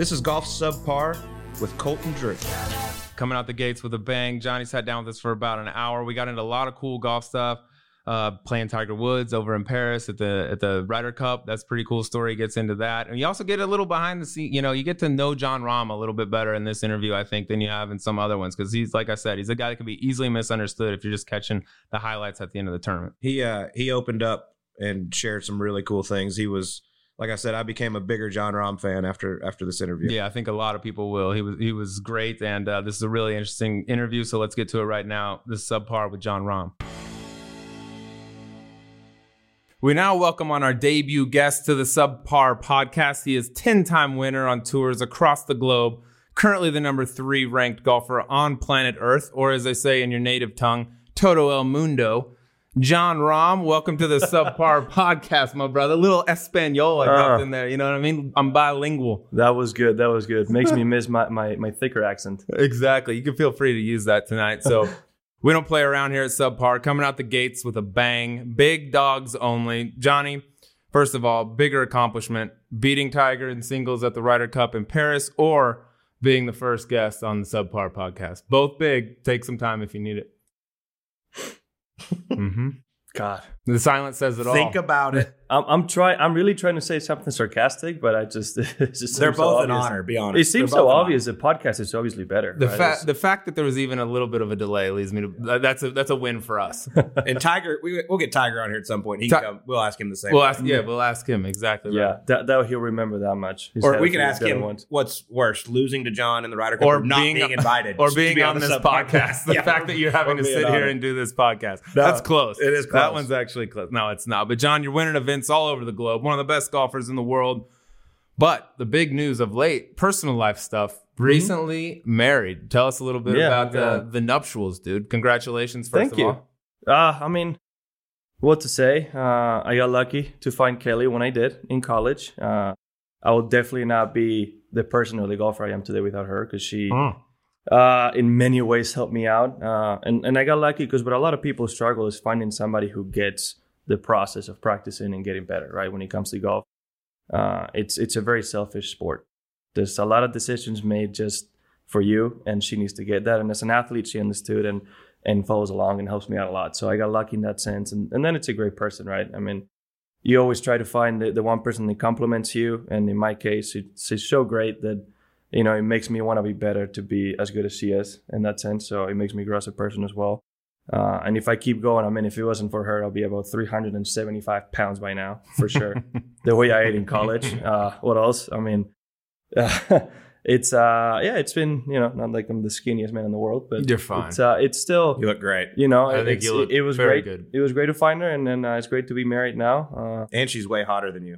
This is Golf Subpar with Colton Drew. coming out the gates with a bang. Johnny sat down with us for about an hour. We got into a lot of cool golf stuff. Uh, playing Tiger Woods over in Paris at the at the Ryder Cup. That's a pretty cool story. Gets into that, and you also get a little behind the scene. You know, you get to know Jon Rahm a little bit better in this interview, I think, than you have in some other ones because he's like I said, he's a guy that can be easily misunderstood if you're just catching the highlights at the end of the tournament. He uh he opened up and shared some really cool things. He was like I said, I became a bigger Jon Rahm fan after after this interview. Yeah, I think a lot of people will. He was he was great, and uh, this is a really interesting interview. So let's get to it right now. This is subpar with Jon Rahm. We now welcome on our debut guest to the Subpar podcast. He is 10 time winner on tours across the globe, currently the number three ranked golfer on planet Earth, or as they say in your native tongue, Toto El Mundo. Jon Rahm, welcome to the Subpar podcast, my brother. A little Espanol I dropped Uh. in there. You know what I mean? I'm bilingual. That was good. That was good. Makes me miss my, my, my thicker accent. Exactly. You can feel free to use that tonight. So we don't play around here at Subpar. Coming out the gates with a bang. Big dogs only. Johnny, first of all, bigger accomplishment beating Tiger in singles at the Ryder Cup in Paris or being the first guest on the Subpar podcast. Both big. Take some time if you need it. Hmm God, The silence says it all. Think about it. I'm, I'm trying. I'm really trying to say something sarcastic, but I just it just They're seems so both an obvious. honor, be honest. It seems so obvious. The podcast is obviously better. the right? fact the fact that there was even a little bit of a delay leads me to that's a that's a win for us. And Tiger, we, we'll get Tiger on here at some point. He Ti- come. We'll ask him the same. we'll ask yeah, we'll ask him exactly. yeah, right. that, that he'll remember that much. He's Or we can ask him ones. what's worse, losing to Jon in the Ryder Cup Or or, not being- being, invited. or being be on, this podcast. The Yeah. fact that you're having Or to sit here and do this podcast. That's close. it is That one's actually close. No, it's not. But John, you're winning events all over the globe. One of the best golfers in the world. But the big news of late, personal life stuff. Recently married. Tell us a little bit Yeah, about yeah. the, the nuptials, dude. Congratulations, first Thank of you. all. Uh, I mean, what to say? Uh, I got lucky to find Kelly when I did in college. Uh, I will definitely not be the person or the golfer I am today without her because she, uh, in many ways, helped me out. Uh, and, and I got lucky because what a lot of people struggle is finding somebody who gets the process of practicing and getting better, right? When it comes to golf, uh, it's it's a very selfish sport. There's a lot of decisions made just for you, and she needs to get that. And as an athlete, she understood and and follows along and helps me out a lot. So I got lucky in that sense. And and then it's a great person, right? I mean, you always try to find the, the one person that compliments you. And in my case, it's, it's so great that you know it makes me want to be better to be as good as she is in that sense. So it makes me grow as a person as well. Uh, and if I keep going, I mean, if it wasn't for her, I'll be about 375 pounds by now for sure. the way I ate in college. Uh, what else? I mean, it's uh, yeah, it's been you know not like I'm the skinniest man in the world, but You're fine. It's uh, it's still You look great. you know, I think you look it, it was very great. good. It was great to find her, and then uh, it's great to be married now. And she's way hotter than you. Uh,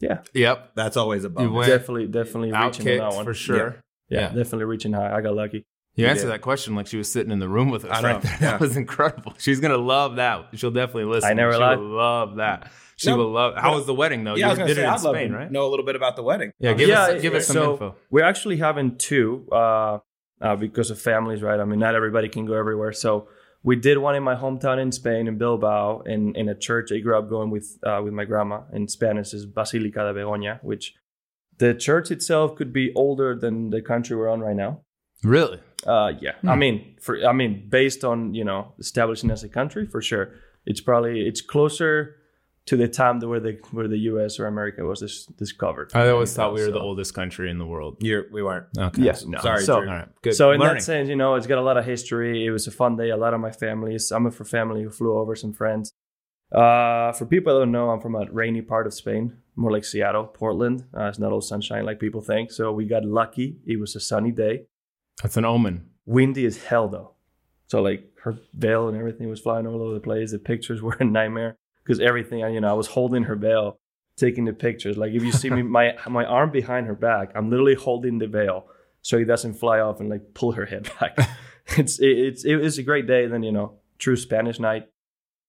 yeah, Yep. That's always a You bonus. went definitely, definitely reaching on that one for sure. Yeah, Yeah. definitely reaching high. I got lucky. You You answered that question like she was sitting in the room with us I know, right there. That yeah. was incredible. She's gonna love that. She'll definitely listen. I never she lied. will love that. She No, will love. How was the wedding though? yeah, I was you gonna did say it in I'd love Spain, to right? know a little bit about the wedding. Yeah, give yeah, us give us some so info. We're actually having two uh, uh, because of families, right? I mean, not everybody can go everywhere. So we did one in my hometown in Spain, in Bilbao, in, in a church I grew up going with uh, with my grandma. In Spanish is Basilica de Begoña, which the church itself could be older than the country we're on right now. Really? Uh, yeah, Hmm. I mean, for I mean, based on you know establishing as a country, for sure, it's probably it's closer to the time that where the where the U.S. or America was dis- discovered. I always thought we were the oldest country in the world. You're, we weren't. Okay. Yes, no. Sorry, So, Drew. All right. Good. so in Learning. that sense, you know, it's got a lot of history. It was a fun day. A lot of my family. some of for family who flew over, some friends. Uh, for people that don't know, I'm from a rainy part of Spain, more like Seattle, Portland. Uh, it's not all sunshine like people think. So we got lucky. It was a sunny day. That's an omen. Windy as hell though. So like her veil and everything was flying all over the place. The pictures were a nightmare because everything, you know, I was holding her veil, taking the pictures. Like if you see me, my my arm behind her back, I'm literally holding the veil so it doesn't fly off and like pull her head back. it's it, it's it was a great day. Then you know, true Spanish night,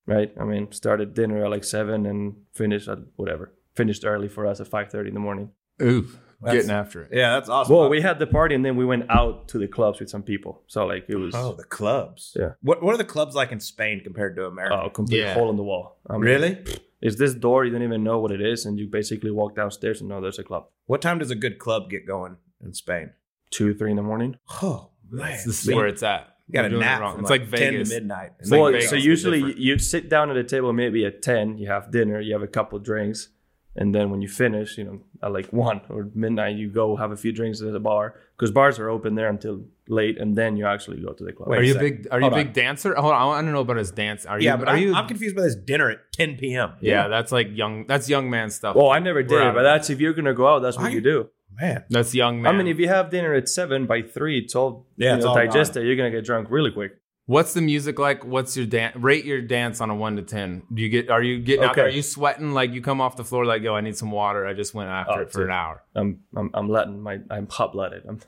right? I mean, started dinner at like seven and finished at whatever. Finished early for us at five thirty in the morning. Ooh, That's- getting after it. Yeah, that's awesome. Well, we had the party and then we went out to the clubs with some people. So like it was oh, the clubs. Yeah. What What are the clubs like in Spain compared to America? oh, complete Yeah. hole in the wall. I mean, really? Is this door you don't even know what it is, and you basically walk downstairs and know there's a club. What time does a good club get going in Spain? Two, three in the morning. Oh man, This is where it's at. you got a You're it nap. wrong. It's like, like ten to midnight. It's well, like Vegas. so usually you sit down at a table maybe at 10, you have dinner, you have a couple drinks, and then when you finish, you know, at like 1 or midnight, you go have a few drinks at the bar because bars are open there until late, and then you actually go to the club. Wait Are you a second. big? Are you a Hold big dancer? Hold on, I don't know about his dance. Are you? yeah, but are I'm, you? I'm confused by this dinner at 10 p.m. yeah, that's like young. That's young man stuff. Well, I never did it, but that's if you're going to go out, that's what I- you do. man. that's young man. I mean, if you have dinner at 7 by 3, it's all, Yeah, you it's know, all digested, you're going to get drunk really quick. What's the music like? What's your dance? Rate your dance on a one to ten. Do you get? Are you getting out there? Are you sweating? Like you come off the floor like, yo, I need some water. I just went after Oh, it for dude. an hour. I'm, I'm, I'm Latin. My, I'm hot blooded. I'm,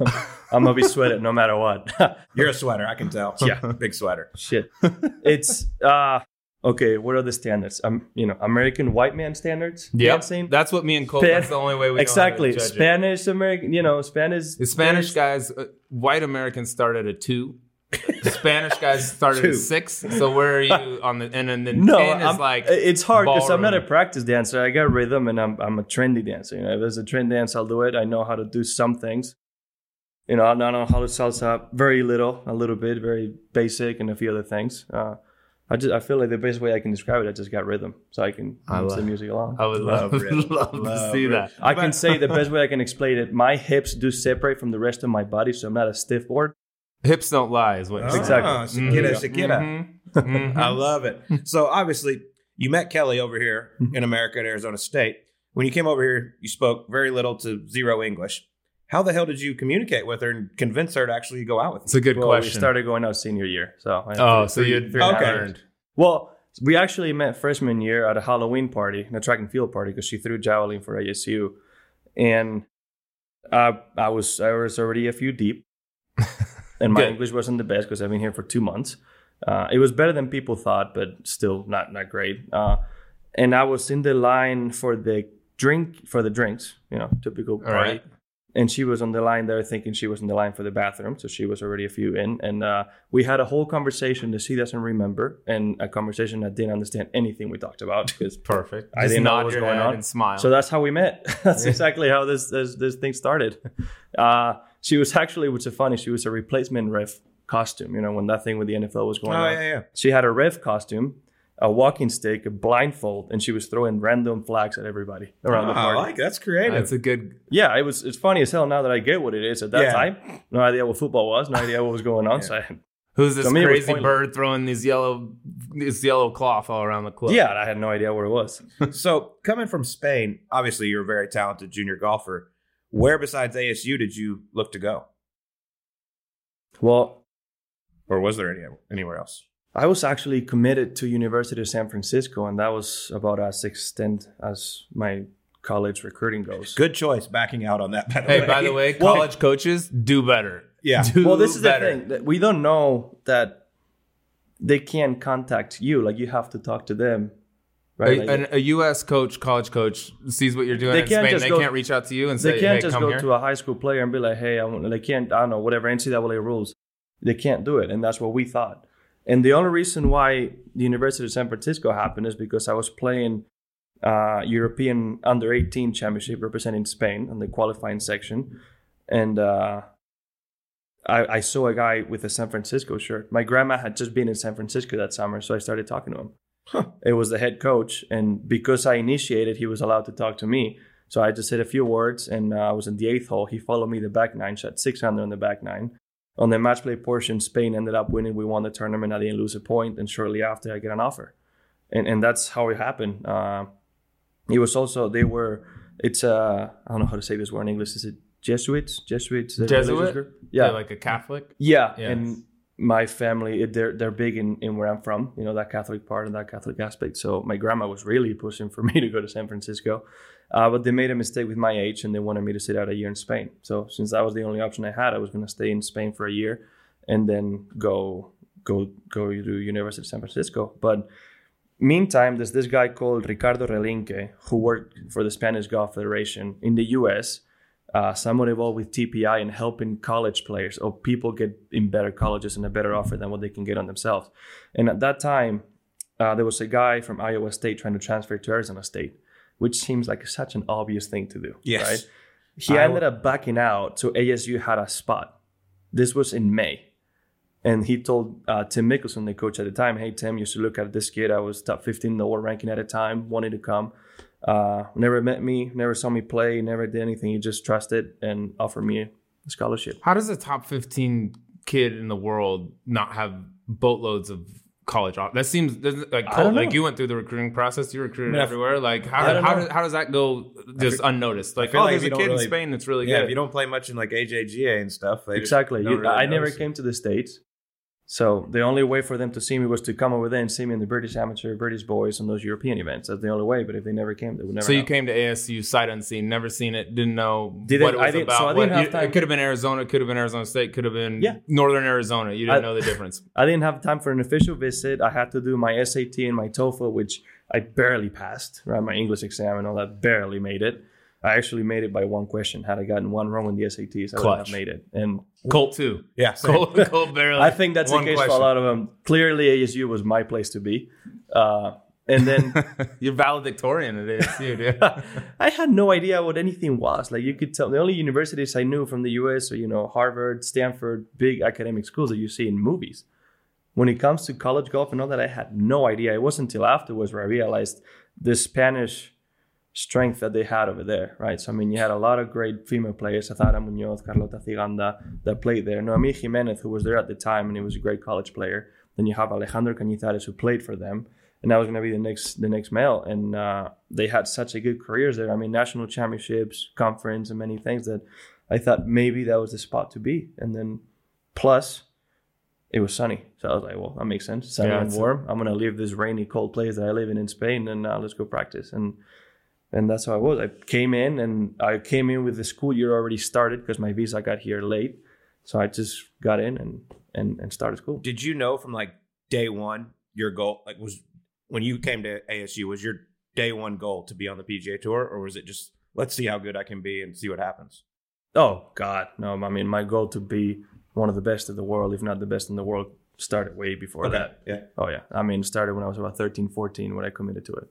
I'm going to be sweated no matter what. You're a sweater, I can tell. Yeah. big sweater. Shit. It's uh okay. What are the standards? Um, you know, American white man standards. Yeah, dancing. that's what me and Colt. Span- that's the only way we exactly. Know how to judge it. Spanish American. You know, Spanish. The Spanish guys, uh, white Americans start at a two. The Spanish guys started Two. at six. So where are you on the? And then the No, ten is I'm- like it's hard because I'm not a practice dancer. I got rhythm, and I'm I'm a trendy dancer. You know, if there's a trend dance, I'll do it. I know how to do some things. You know, I know how to salsa very little, a little bit, very basic, and a few other things. Uh, I just I feel like the best way I can describe it, I just got rhythm, so I can I love- the music along. I would love, Love rhythm. love to see rhythm. that. I can say the best way I can explain it. My hips do separate from the rest of my body, so I'm not a stiff board. Hips don't lie, is what you're saying. Exactly. Ah, Shakira, Mhm. Shakira. Mhm. Mhm. I love it. So obviously, you met Kelly over here in America at Arizona State. When you came over here, you spoke very little to zero English. How the hell did you communicate with her and convince her to actually go out with It's a good Well, we started going out senior year, so I had oh, three- so three- you three and a half Okay. years. learned. Well, we actually met freshman year at a Halloween party, a track and field party, because she threw javelin for ASU, and uh, I was I was already a few deep, and my Good. English wasn't the best because I've been here for two months. Uh, it was better than people thought, but still not not great. Uh, and I was in the line for the drink for the drinks, you know, typical party. right. And she was on the line there, thinking she was in the line for the bathroom, so she was already a few in. And uh, we had a whole conversation that she doesn't remember, and a conversation that didn't understand anything we talked about because Perfect. I Just didn't know what was going on. and smile. so that's how we met. that's exactly how this, this this thing started. Uh, she was actually, which is funny, she was a replacement ref costume. You know, when that thing with the NFL was going Oh on, yeah, yeah. she had a ref costume, a walking stick, a blindfold, and she was throwing random flags at everybody around the Oh, I like it. that's creative. that's a good. Yeah, it was. It's funny as hell now that I get what it is. At that Yeah. time, no idea what football was, no idea what was going on. So, I, Who's this To me, crazy bird throwing these yellow, this yellow cloth all around the club? yeah, I had no idea where it was. so coming from Spain, obviously you're a very talented junior golfer. Where besides ASU did you look to go, Well, or was there any anywhere else? I was actually committed to University of San Francisco, and that was about as extent as my college recruiting goes. Good choice, backing out on that. By the Hey, way. by the way, Well- college coaches do better. yeah. Do Well, this is better. the thing that we don't know that they can't contact you. Like you have to talk to them, right? A, Like, a U.S. coach, college coach, sees what you're doing They in can't Spain. just They go- can't reach out to you and they say, can't "Hey, just go here." to a high school player and be like, "Hey, I want." They can't. I don't know whatever NCAA rules. They can't do it, and that's what we thought. And the only reason why the University of San Francisco happened is because I was playing uh, European Under 18 Championship representing Spain in the qualifying section, and uh, I, I saw a guy with a San Francisco shirt. My grandma had just been in San Francisco that summer, so I started talking to him. It was the head coach, and because I initiated, he was allowed to talk to me. So I just said a few words, and uh, I was in the eighth hole. He followed me the back nine, shot 600 on the back nine. On the match play portion, Spain ended up winning. We won the tournament. I didn't lose a point, and shortly after, I get an offer, and and that's how it happened. Uh, it was also they were. It's uh I don't know how to say this word in English. Is it Jesuits? Jesuits? Is that a religious Jesuit? Yeah, Yeah, like a Catholic. yeah, Yeah. and my family they're they're big in, in where I'm from, you know that Catholic part and that Catholic aspect. So my grandma was really pushing for me to go to San Francisco, uh, but they made a mistake with my age and they wanted me to sit out a year in Spain. So since that was the only option I had, I was going to stay in Spain for a year and then go go go to University of San Francisco. But meantime, there's this guy called Ricardo Relinque who worked for the Spanish Golf Federation in the U.S uh, somewhat involved with TPI and helping college players or people get in better colleges and a better offer than what they can get on themselves. And at that time, uh, there was a guy from Iowa State trying to transfer to Arizona State, which seems like such an obvious thing to do. Yes. Right? He I- ended up backing out, so ASU had a spot. This was in May. And he told uh, Tim Mickelson, the coach at the time, hey, Tim, you should look at this kid. I was top 15 in the world ranking at the time, wanted to come. Uh, never met me, never saw me play, never did anything. He just trusted and offered me a scholarship. How does a top 15 kid in the world not have boatloads of college off? That seems like I Colt, don't know. like you went through the recruiting process. You recruited I mean, everywhere. Like I how how does, how does that go just unnoticed? Like oh, like there's if a you kid don't in Spain that's really Yeah, good. if you don't play much in like AJGA and stuff, Exactly. You- really I never notice it. came to the States. So the only way for them to see me was to come over there and see me in the British amateur, British boys, and those European events. That's the only way. But if they never came, they would never. so you know. came to ASU sight unseen, never seen it, didn't know Didn't- what it was I about. so I what- didn't have time- It could have been Arizona, could have been Arizona State, could have been Yeah. Northern Arizona. You didn't I- know the difference. I didn't have time for an official visit. I had to do my SAT and my TOEFL, which I barely passed. Right, my English exam and all that barely made it. I actually made it by one question. Had I gotten one wrong in the SATs, I would have made it. And Colt too. Yeah, same. Colt, Colt barely. I think that's the case for a lot of them. Clearly, ASU was my place to be. Uh, and then You're valedictorian at ASU, dude. I had no idea what anything was. Like you could tell, the only universities I knew from the U.S. are you know Harvard, Stanford, big academic schools that you see in movies. When it comes to college golf and all that, I had no idea. It wasn't until afterwards where I realized the Spanish strength that they had over there, right? So I mean, you had a lot of great female players, Azahara Munoz, Carlota Ciganda, that played there. Noemi Jimenez, who was there at the time, and he was a great college player. Then you have Alejandro Cañizares, who played for them, and that was going to be the next the next male. And uh, they had such a good careers there. I mean, national championships, conference, and many things that I thought maybe that was the spot to be. And then plus. It was sunny, so I was like, "Well, that makes sense. Sunny Yeah, and warm. I'm gonna leave this rainy, cold place that I live in in Spain, and uh, let's go practice." And and that's how I was. I came in and I came in with the school year already started because my visa got here late. So I just got in and and, and started school. Did you know from like day one your goal like was when you came to ASU was your day one goal to be on the PGA Tour or was it just let's see how good I can be and see what happens? Oh God, no! I mean, my goal to be one of the best in the world, if not the best in the world, started way before that. Yeah. Oh yeah, I mean, started when I was about 13, 14 when I committed to it.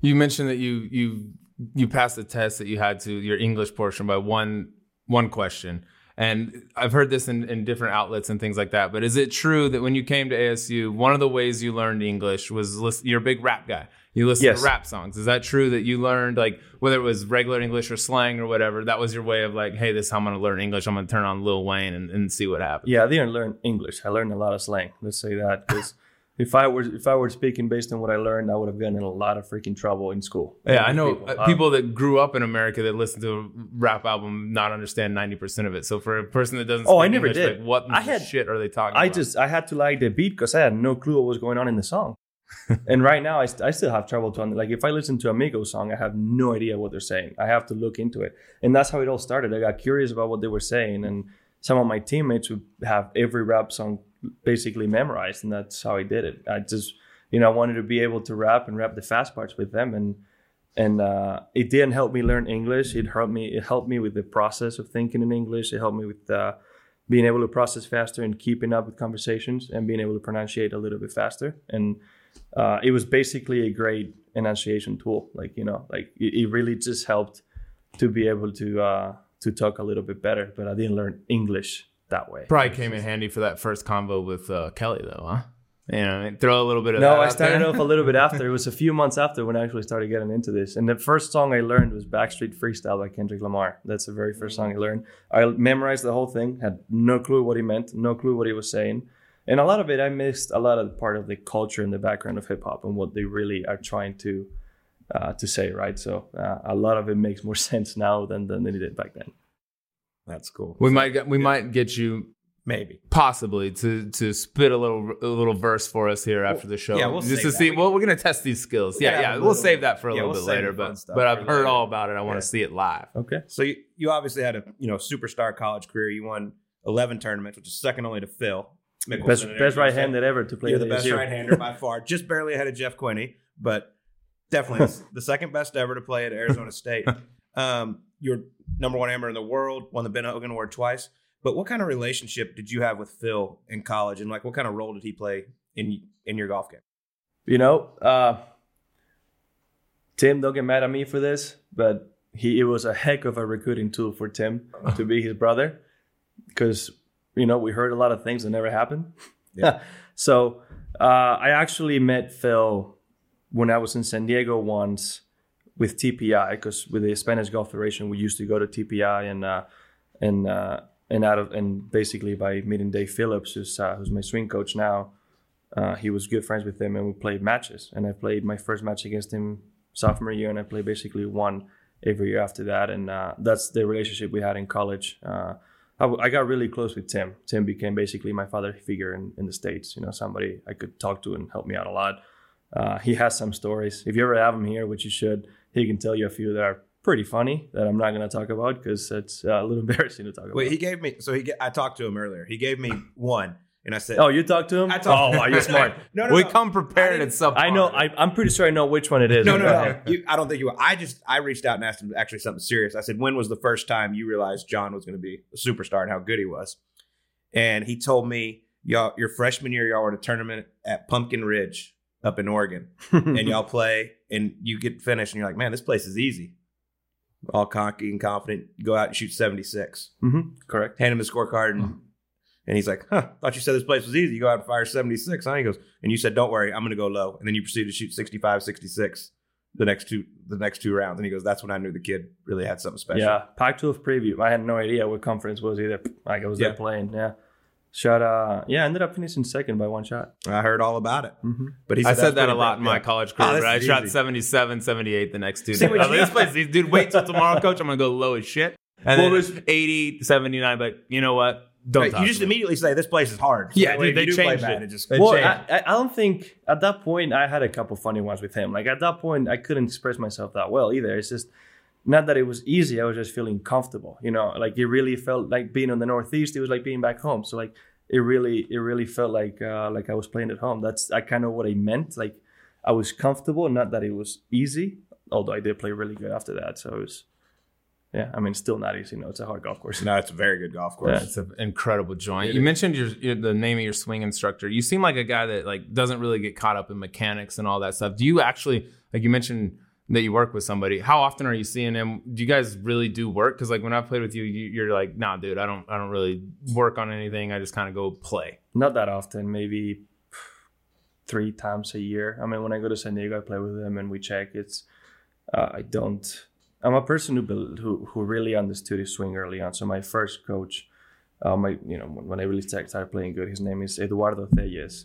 You mentioned that you you you passed the test that you had to your English portion by one one question. And I've heard this in, in different outlets and things like that. But is it true that when you came to ASU, one of the ways you learned English was listen, you're a big rap guy. You listen Yes. to rap songs. Is that true that you learned like whether it was regular English or slang or whatever? That was your way of like, hey, this is how I'm going to learn English. I'm going to turn on Lil Wayne and, and see what happens. Yeah, I didn't learn English. I learned a lot of slang. Let's say that because if I were if I were speaking based on what I learned, I would have gotten in a lot of freaking trouble in school. Yeah, I know People. uh, people that grew up in America that listen to a rap album not understand ninety percent of it. So for a person that doesn't, Oh, I never English, did. Like, what I the had- shit are they talking I about? just I had to like the beat because I had no clue what was going on in the song. and right now I, st- I still have trouble to under- like if I listen to a Migos song, I have no idea what they're saying. I have to look into it, and that's how it all started. I got curious about what they were saying, and some of my teammates would have every rap song basically memorized, and that's how I did it. I just you know I wanted to be able to rap and rap the fast parts with them, and and uh, it didn't help me learn English. It helped me. It helped me with the process of thinking in English. It helped me with uh, being able to process faster and keeping up with conversations and being able to pronunciate a little bit faster. And uh, it was basically a great enunciation tool. Like you know, like it, it really just helped to be able to uh, to talk a little bit better. But I didn't learn English that way. Probably came in handy for that first convo with uh, Kelly, though, huh? You know, throw a little bit of No, that I started there. off a little bit after. It was a few months after when I actually started getting into this. And the first song I learned was Backstreet Freestyle by Kendrick Lamar. That's the very first song I learned. I memorized the whole thing, had no clue what he meant, no clue what he was saying. And a lot of it, I missed a lot of part of the culture and the background of hip hop and what they really are trying to uh, to say, right? So uh, a lot of it makes more sense now than, than it did back then. That's cool. We might get, we might get you maybe. possibly to to spit a little a little verse for us here after the show. yeah, we'll just save to that. see. We- well, we're gonna test these skills. Yeah, Yeah, yeah. we'll save that for a Yeah, little we'll bit later. But but I've heard later. all about it. I want Yeah. to see it live. Okay. So you, you obviously had a you know superstar college career. You won eleven tournaments, which is second only to Phil. Mickelson Best, best right Johnson. handed ever to play You're at the best ASU. right hander by far, just barely ahead of Jeff Quinney, but definitely the second best ever to play at Arizona State. Um, you're number one amateur in the world, won the Ben Hogan Award twice. But what kind of relationship did you have with Phil in college, and like what kind of role did he play in in your golf game? You know, uh, Tim, don't get mad at me for this, but he it was a heck of a recruiting tool for Tim to be his brother because you know we heard a lot of things that never happened. Yeah. so uh, I actually met Phil when I was in San Diego once with TPI because with the Spanish Golf Federation we used to go to TPI and uh, and uh, and out of and basically by meeting Dave Phillips who's uh, who's my swing coach now. Uh, he was good friends with him and we played matches and I played my first match against him sophomore year and I played basically one every year after that and uh, that's the relationship we had in college uh, I, w- I got really close with Tim. Tim became basically my father figure in, in the States, you know, somebody I could talk to and help me out a lot. Uh, he has some stories. If you ever have him here, which you should, he can tell you a few that are pretty funny that I'm not going to talk about because it's uh, a little embarrassing to talk about. Wait, he gave me. So he. ga- I talked to him earlier. He gave me one, and I said, oh, you talked to him? I talked. oh, wow, you're smart. no, no, we no. come prepared I at some. I know. I, I'm pretty sure I know which one it is. No, no, Go no. You, I don't think you. I just I reached out and asked him actually something serious. I said, when was the first time you realized Jon was going to be a superstar and how good he was? And he told me, y'all, your freshman year, y'all were in a tournament at Pumpkin Ridge up in Oregon, and y'all play, and you get finished, and you're like, man, this place is easy. All cocky and confident. You go out and shoot 76. Mhm, Correct. Hand him the scorecard, and and he's like, huh, thought you said this place was easy. You go out and fire 76, huh? He goes, and you said, don't worry, I'm going to go low. And then you proceed to shoot 65, 66 the next two the next two rounds. And he goes, that's when I knew the kid really had something special. Yeah, Pac-12 preview. I had no idea what conference was either. Like I was Yeah. there playing. Yeah, shot. Uh, yeah, ended up finishing second by one shot. I heard all about it. Mhm. But he I said that a lot in my Yeah. college Oh, career. this but I is shot easy. 77, 78 the next two. See, days. what I mean, you- this place, these- dude, wait till tomorrow, coach. I'm going to go low as shit. And What then was- 80, 79, but you know what? Don't Right, talk you to just me. immediately say this place is hard. Yeah, dude, they do play changed bad, it. just They well, changed. I, I I don't think at that point I had a couple funny ones with him. Like at that point, I couldn't express myself that well either. It's just not that it was easy. I was just feeling comfortable. You know, like it really felt like being in the Northeast. It was like being back home. So like it really, it really felt like uh, like I was playing at home. That's I kind of what I meant. Like I was comfortable. Not that it was easy. Although I did play really good after that. So it was, yeah. I mean, still not easy. No, it's a hard golf course. no, it's a very good golf Yeah. course. It's an incredible joint. It you is. mentioned your, your the name of your swing instructor. You seem like a guy that like doesn't really get caught up in mechanics and all that stuff. Do you actually like you mentioned that you work with somebody? How often are you seeing him? Do you guys really do work? Because like when I played with you, you, you're like, nah, dude, I don't I don't really work on anything. I just kind of go play. Not that often, maybe three times a year. I mean, when I go to San Diego, I play with them and we check. It's uh, I don't. I'm a person who who who really understood his swing early on. So my first coach, uh, my you know when I really started playing good, his name is Eduardo Celles.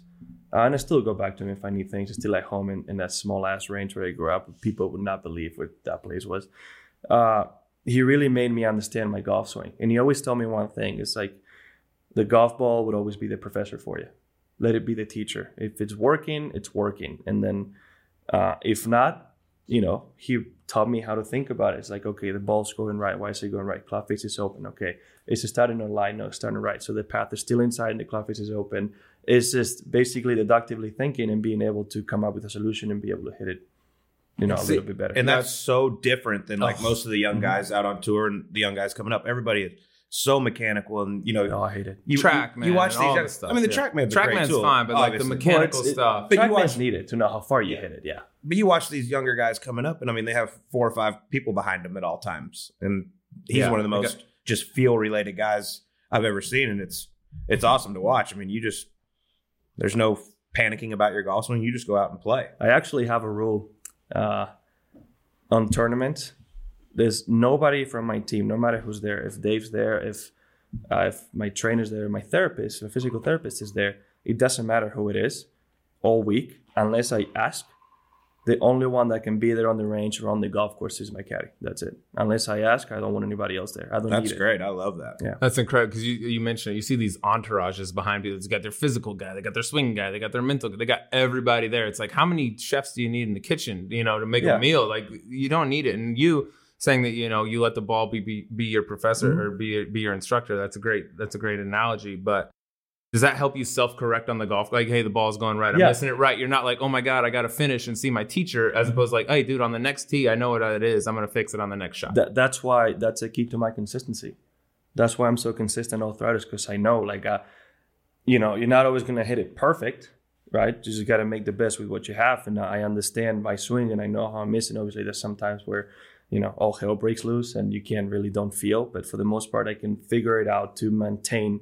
Uh, and I still go back to him if I need things. It's still at home in, in that small ass range where I grew up. People would not believe what that place was. Uh, he really made me understand my golf swing. And he always told me one thing. It's like the golf ball would always be the professor for you. Let it be the teacher. If it's working, it's working. And then uh, if not, you know, he taught me how to think about it. It's like, okay, the ball's going right. Why is it going right? Club face is open. Okay. It's starting on line? No, it's starting right. So the path is still inside and the club face is open. It's just basically deductively thinking and being able to come up with a solution and be able to hit it, you know, a See, little bit better. And that's so different than like Oh. most of the young Mhm. guys out on tour and the young guys coming up. Everybody is so mechanical and you know oh, I hate it. you, Track, man, you watch these all young- the stuff, I mean the yeah. trackman's a great Trackman's tool, fine, but like the mechanical Well, it's- it- stuff. But you Trackman's watch- needed to know how far you hit it. Yeah. But you watch these younger guys coming up, and I mean, they have four or five people behind them at all times, and he's Yeah, one of the I most just feel related guys I've ever seen, and it's it's awesome to watch. I mean, you just there's no panicking about your golf swing; you just go out and play. I actually have a rule uh, on tournaments. There's nobody from my team, no matter who's there. If Dave's there, if uh, if my trainer's there, my therapist, my physical therapist is there. It doesn't matter who it is, all week, unless I ask. The only one that can be there on the range or on the golf course is my caddy. That's it. Unless I ask, I don't want anybody else there. I don't That's need it. great. I love that. Yeah. That's incredible because you, you mentioned it. You see these entourages behind people. They got their physical guy, they got their swing guy, they got their mental, guy. they got everybody there. It's like how many chefs do you need in the kitchen, you know, to make Yeah. a meal? Like you don't need it. And you saying that you know you let the ball be be, be your professor Mhm. or be be your instructor. That's a great that's a great analogy. But does that help you self correct on the golf? Like, hey, the ball's going right. I'm Yeah. missing it right. You're not like, oh my god, I got to finish and see my teacher, as opposed to like, hey, dude, on the next tee, I know what it is. I'm gonna fix it on the next shot. that, that's why that's a key to my consistency. That's why I'm so consistent all throughout is because I know, like, uh, you know, you're not always gonna hit it perfect, right? You just got to make the best with what you have, and I understand my swing and I know how I'm missing. Obviously, there's sometimes where, you know all hell breaks loose and you can't really don't feel. But for the most part, I can figure it out to maintain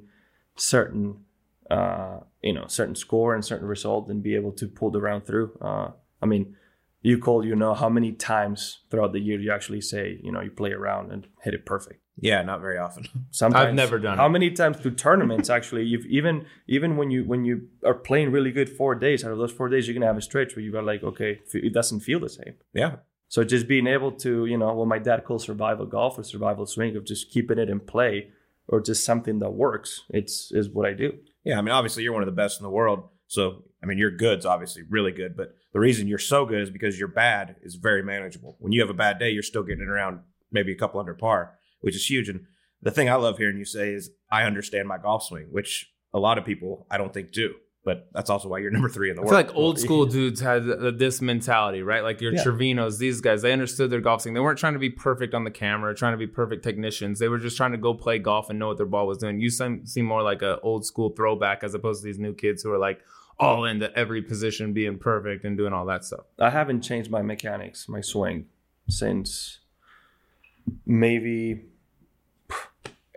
certain uh, you know certain score and certain result and be able to pull the round through. Uh, I mean, you call you know how many times throughout the year you actually say you know you play around and hit it perfect. Yeah, not very often. Sometimes I've never done it. How it. many times through tournaments actually you've even even when you when you are playing really good four days out of those four days you're gonna have a stretch where you are like okay it doesn't feel the same. Yeah. So just being able to you know what my dad calls survival golf or survival swing of just keeping it in play or just something that works. It's is what I do. Yeah, I mean, obviously you're one of the best in the world. So, I mean, your good's obviously really good, but the reason you're so good is because your bad is very manageable. When you have a bad day, you're still getting around maybe a couple under par, which is huge. And the thing I love hearing you say is, I understand my golf swing, which a lot of people I don't think do. But that's also why you're number three in the I world. feel like old school dudes had this mentality, right? Like your Yeah. Trevinos, these guys, they understood their golf swing. They weren't trying to be perfect on the camera, trying to be perfect technicians. They were just trying to go play golf and know what their ball was doing. You seem, seem more like a old school throwback as opposed to these new kids who are like all into every position being perfect and doing all that stuff. I haven't changed my mechanics, my swing, since maybe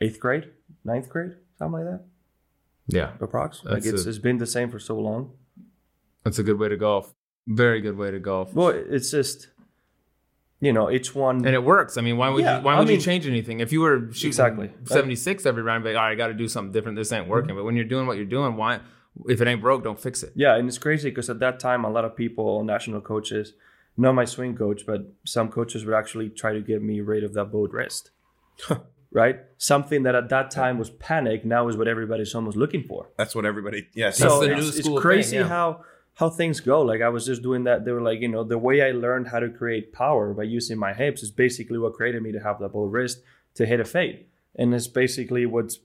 eighth grade, ninth grade, something like that. Yeah, Approx. Like it's, a- it's been the same for so long. that's a good way to golf. Very good way to golf. Well, it's just you know each one. And it works. I mean, why would Yeah, you why I would mean- you change anything? If you were shooting Exactly. 76 every round, be like, all right, I got to do something different. This ain't working. Mm-hmm. But when you're doing what you're doing, why if it ain't broke, don't fix it. Yeah, and it's crazy because at that time, a lot of people, national coaches, not my swing coach, but some coaches would actually try to get me rid of that bowed wrist. Right? Something that at that time was panic, now is what everybody's almost looking for. that's what everybody, yeah. So it's, it's crazy thing, yeah. how how things go. Like I was just doing that. They were like, you know, the way I learned how to create power by using my hips is basically what created me to have that bowed wrist to hit a fade, and it's basically what's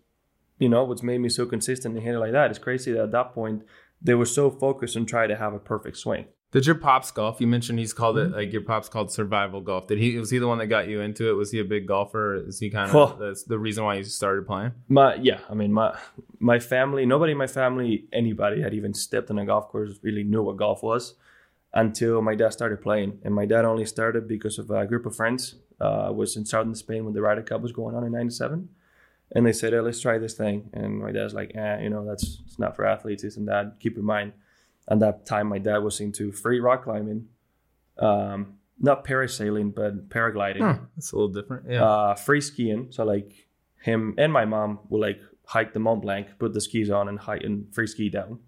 you know what's made me so consistent and hit it like that. It's crazy that at that point they were so focused on trying to have a perfect swing. Did your pops golf? You mentioned he's called it like your pops called survival golf. Did he was he the one that got you into it? Was he a big golfer? Is he kind of Well- that's the reason why you started playing? My yeah, I mean my my family, nobody in my family, anybody had even stepped on a golf course really knew what golf was until my dad started playing. And my dad only started because of a group of friends. Uh, was in southern Spain when the Ryder Cup was going on in '97, and they said, hey, "Let's try this thing." And my dad's like, "Eh, you know, that's it's not for athletes, this and that." Keep in mind, at that time, my dad was into free rock climbing, um, not parasailing, but paragliding Huh, that's a little different. Yeah. uh, free skiing. So like him and my mom would like hike the Mont Blanc, put the skis on, and hike and free ski down.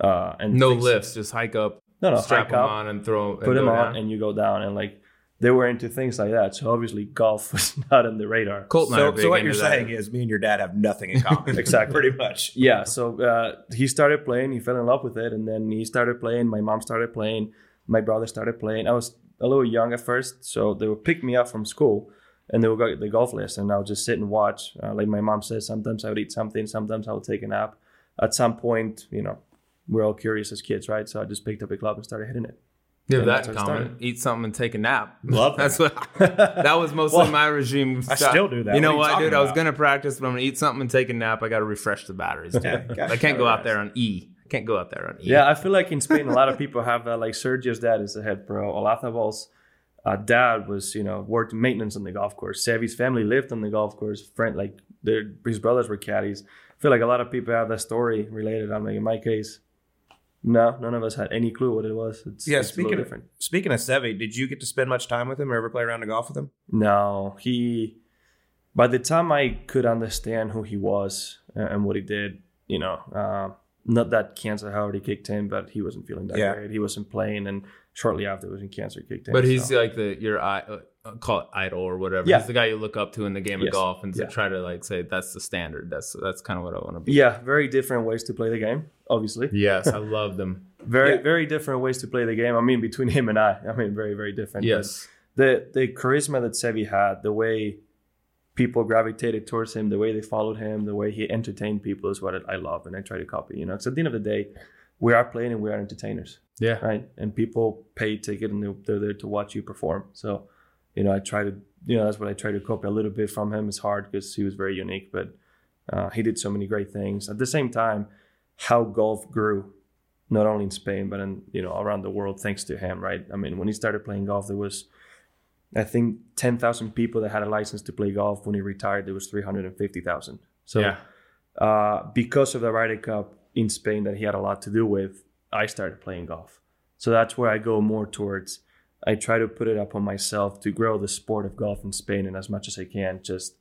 Uh, and no lifts, just hike up, No, no, strap hike them up, on, and throw. and put them on, down. and you go down. And like they were into things like that. So obviously golf was not on the radar. Colt and I are So, so what you're saying is me and your dad have nothing in common. Exactly. Pretty much. Yeah, so uh, he started playing. He fell in love with it, and then he started playing. My mom started playing. My brother started playing. I was a little young at first, so they would pick me up from school, and they would go get the golf lesson. And I would just sit and watch. Uh, like my mom says, sometimes I would eat something, sometimes I would take a nap. At some point, you know, we're all curious as kids, right? So I just picked up a club and started hitting it. You have Yeah, that that's in how it common. Eat something and take a nap. Love That's what. That was mostly Well, my regime. I still do that. You know What are you what, dude? talking I was gonna practice, but I'm gonna eat something and take a nap. I got to refresh the batteries. Dude. Yeah, gotta- I can't go out there on E. I can't go out there on E. Yeah, I feel like in Spain, a lot of people have that. Like Sergio's dad is a head pro. Olazabal's uh, dad was, you know, worked maintenance on the golf course. Seve's family lived on the golf course. Friend, like their his brothers were caddies. I feel like a lot of people have that story related. I mean, in my case, no, none of us had any clue what it was. It's, Yeah, it's a little speaking of, different. speaking of Seve, did you get to spend much time with him or ever play around the golf with him? No, he. By the time I could understand who he was and and what he did, you know, uh, not that cancer had already kicked in, but he wasn't feeling that Yeah. great. He wasn't playing, and shortly after, was in cancer kicked in. But he's so- like the your i uh, call it idol or whatever. Yeah. He's the guy you look up to in the game of Yes. golf and to Yeah. try to like say that's the standard. That's that's kind of what I want to be. yeah, very different ways to play the game. Obviously, Yes, I love them. very Yeah. very different ways to play the game. I mean, between him and I, I mean, very very different. Yes. the the charisma that Seve had, the way people gravitated towards him, the way they followed him, the way he entertained people is what I love, and I try to copy. You know, because at the end of the day, we are playing and we are entertainers, Yeah. right? And people pay ticket and they're- there to watch you perform. So, you know, I try to, you know, that's what I try to copy a little bit from him. It's hard because he was very unique, but uh, he did so many great things. At the same time, how golf grew, not only in Spain but in you know around the world, thanks to him, right? I mean, when he started playing golf, there was I think ten thousand people that had a license to play golf when he retired. There was three hundred and fifty thousand. So yeah. uh, because of the Ryder Cup in Spain that he had a lot to do with, I started playing golf. So that's where I go more towards. I try to put it up on myself to grow the sport of golf in Spain and as much as I can, just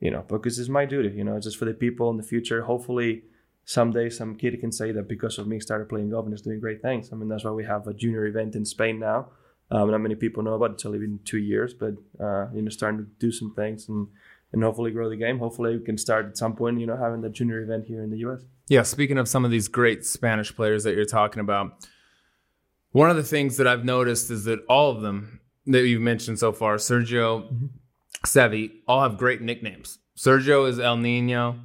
you know, because it's my duty. You know, just for the people in the future. Hopefully, someday some kid can say that because of me started playing golf and is doing great things. I mean, that's why we have a junior event in Spain now. Um, not many people know about it. It's only been two years, but uh, you know, starting to do some things and and hopefully grow the game. Hopefully, we can start at some point. You know, having the junior event here in the U.S. Yeah, speaking of some of these great Spanish players that you're talking about, one of the things that I've noticed is that all of them that you've mentioned so far, Sergio, mm-hmm. Seve, all have great nicknames. Sergio is El Nino,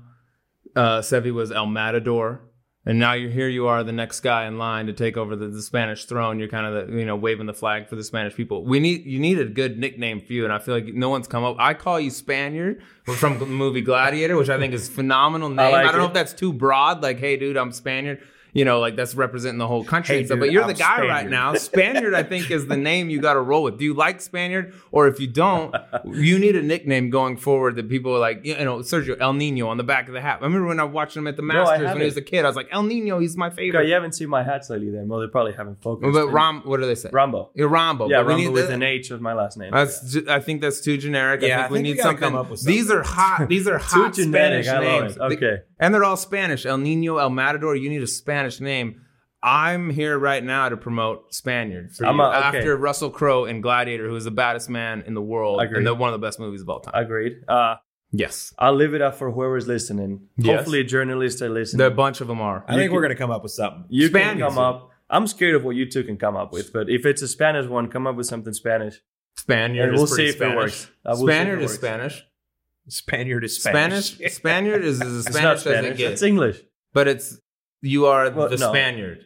uh, Seve was El Matador, and now you're here. You are the next guy in line to take over the, the Spanish throne. You're kind of the, you know waving the flag for the Spanish people. We need you need a good nickname for you, and I feel like no one's come up. I call you Spaniard from the movie Gladiator, which I think is phenomenal name. I, like I don't it. know if that's too broad. Like, hey, dude, I'm Spaniard you know, like that's representing the whole country hey, and stuff. Dude, but you're I'm the guy Spaniard. right now. Spaniard, I think, is the name you got to roll with. Do you like Spaniard? Or if you don't, you need a nickname going forward that people are like, you know, Sergio El Nino on the back of the hat. I remember when I was watching him at the Masters no, when he was a kid. I was like, El Nino, he's my favorite. God, you haven't seen my hats lately then. Well, they probably haven't focused. But Rahm, what do they say? Rambo. Yeah, Rambo. Yeah, Rambo with an H was my last name. That's, I think that's too generic. Yeah, I think I we think need we something. up with something. These are hot. These are hot too generic. Spanish names. Okay. And they're all Spanish. El Nino, El Matador. You need a Spanish name. I'm here right now to promote Spaniard for I'm you. a- okay. After Russell Crowe in Gladiator, who is the baddest man in the world Agreed. and the, one of the best movies of all time. Agreed. Uh, yes. I'll leave it up for whoever's listening. Yes. Hopefully, journalists are listening. There, a bunch of them are. I think we're gonna come up with something. you can Spaniards. come up. I'm scared of what you two can come up with, but if it's a Spanish one, come up with something Spanish, Spaniard and we'll is see pretty if Spanish. it works. Uh, we'll see if Spaniard it is works. Spanish. Spaniard is Spanish. Spanish. Spaniard is as It's Spanish, not as it Spanish. gets. It's English. but it's you are Well, the no. Spaniard.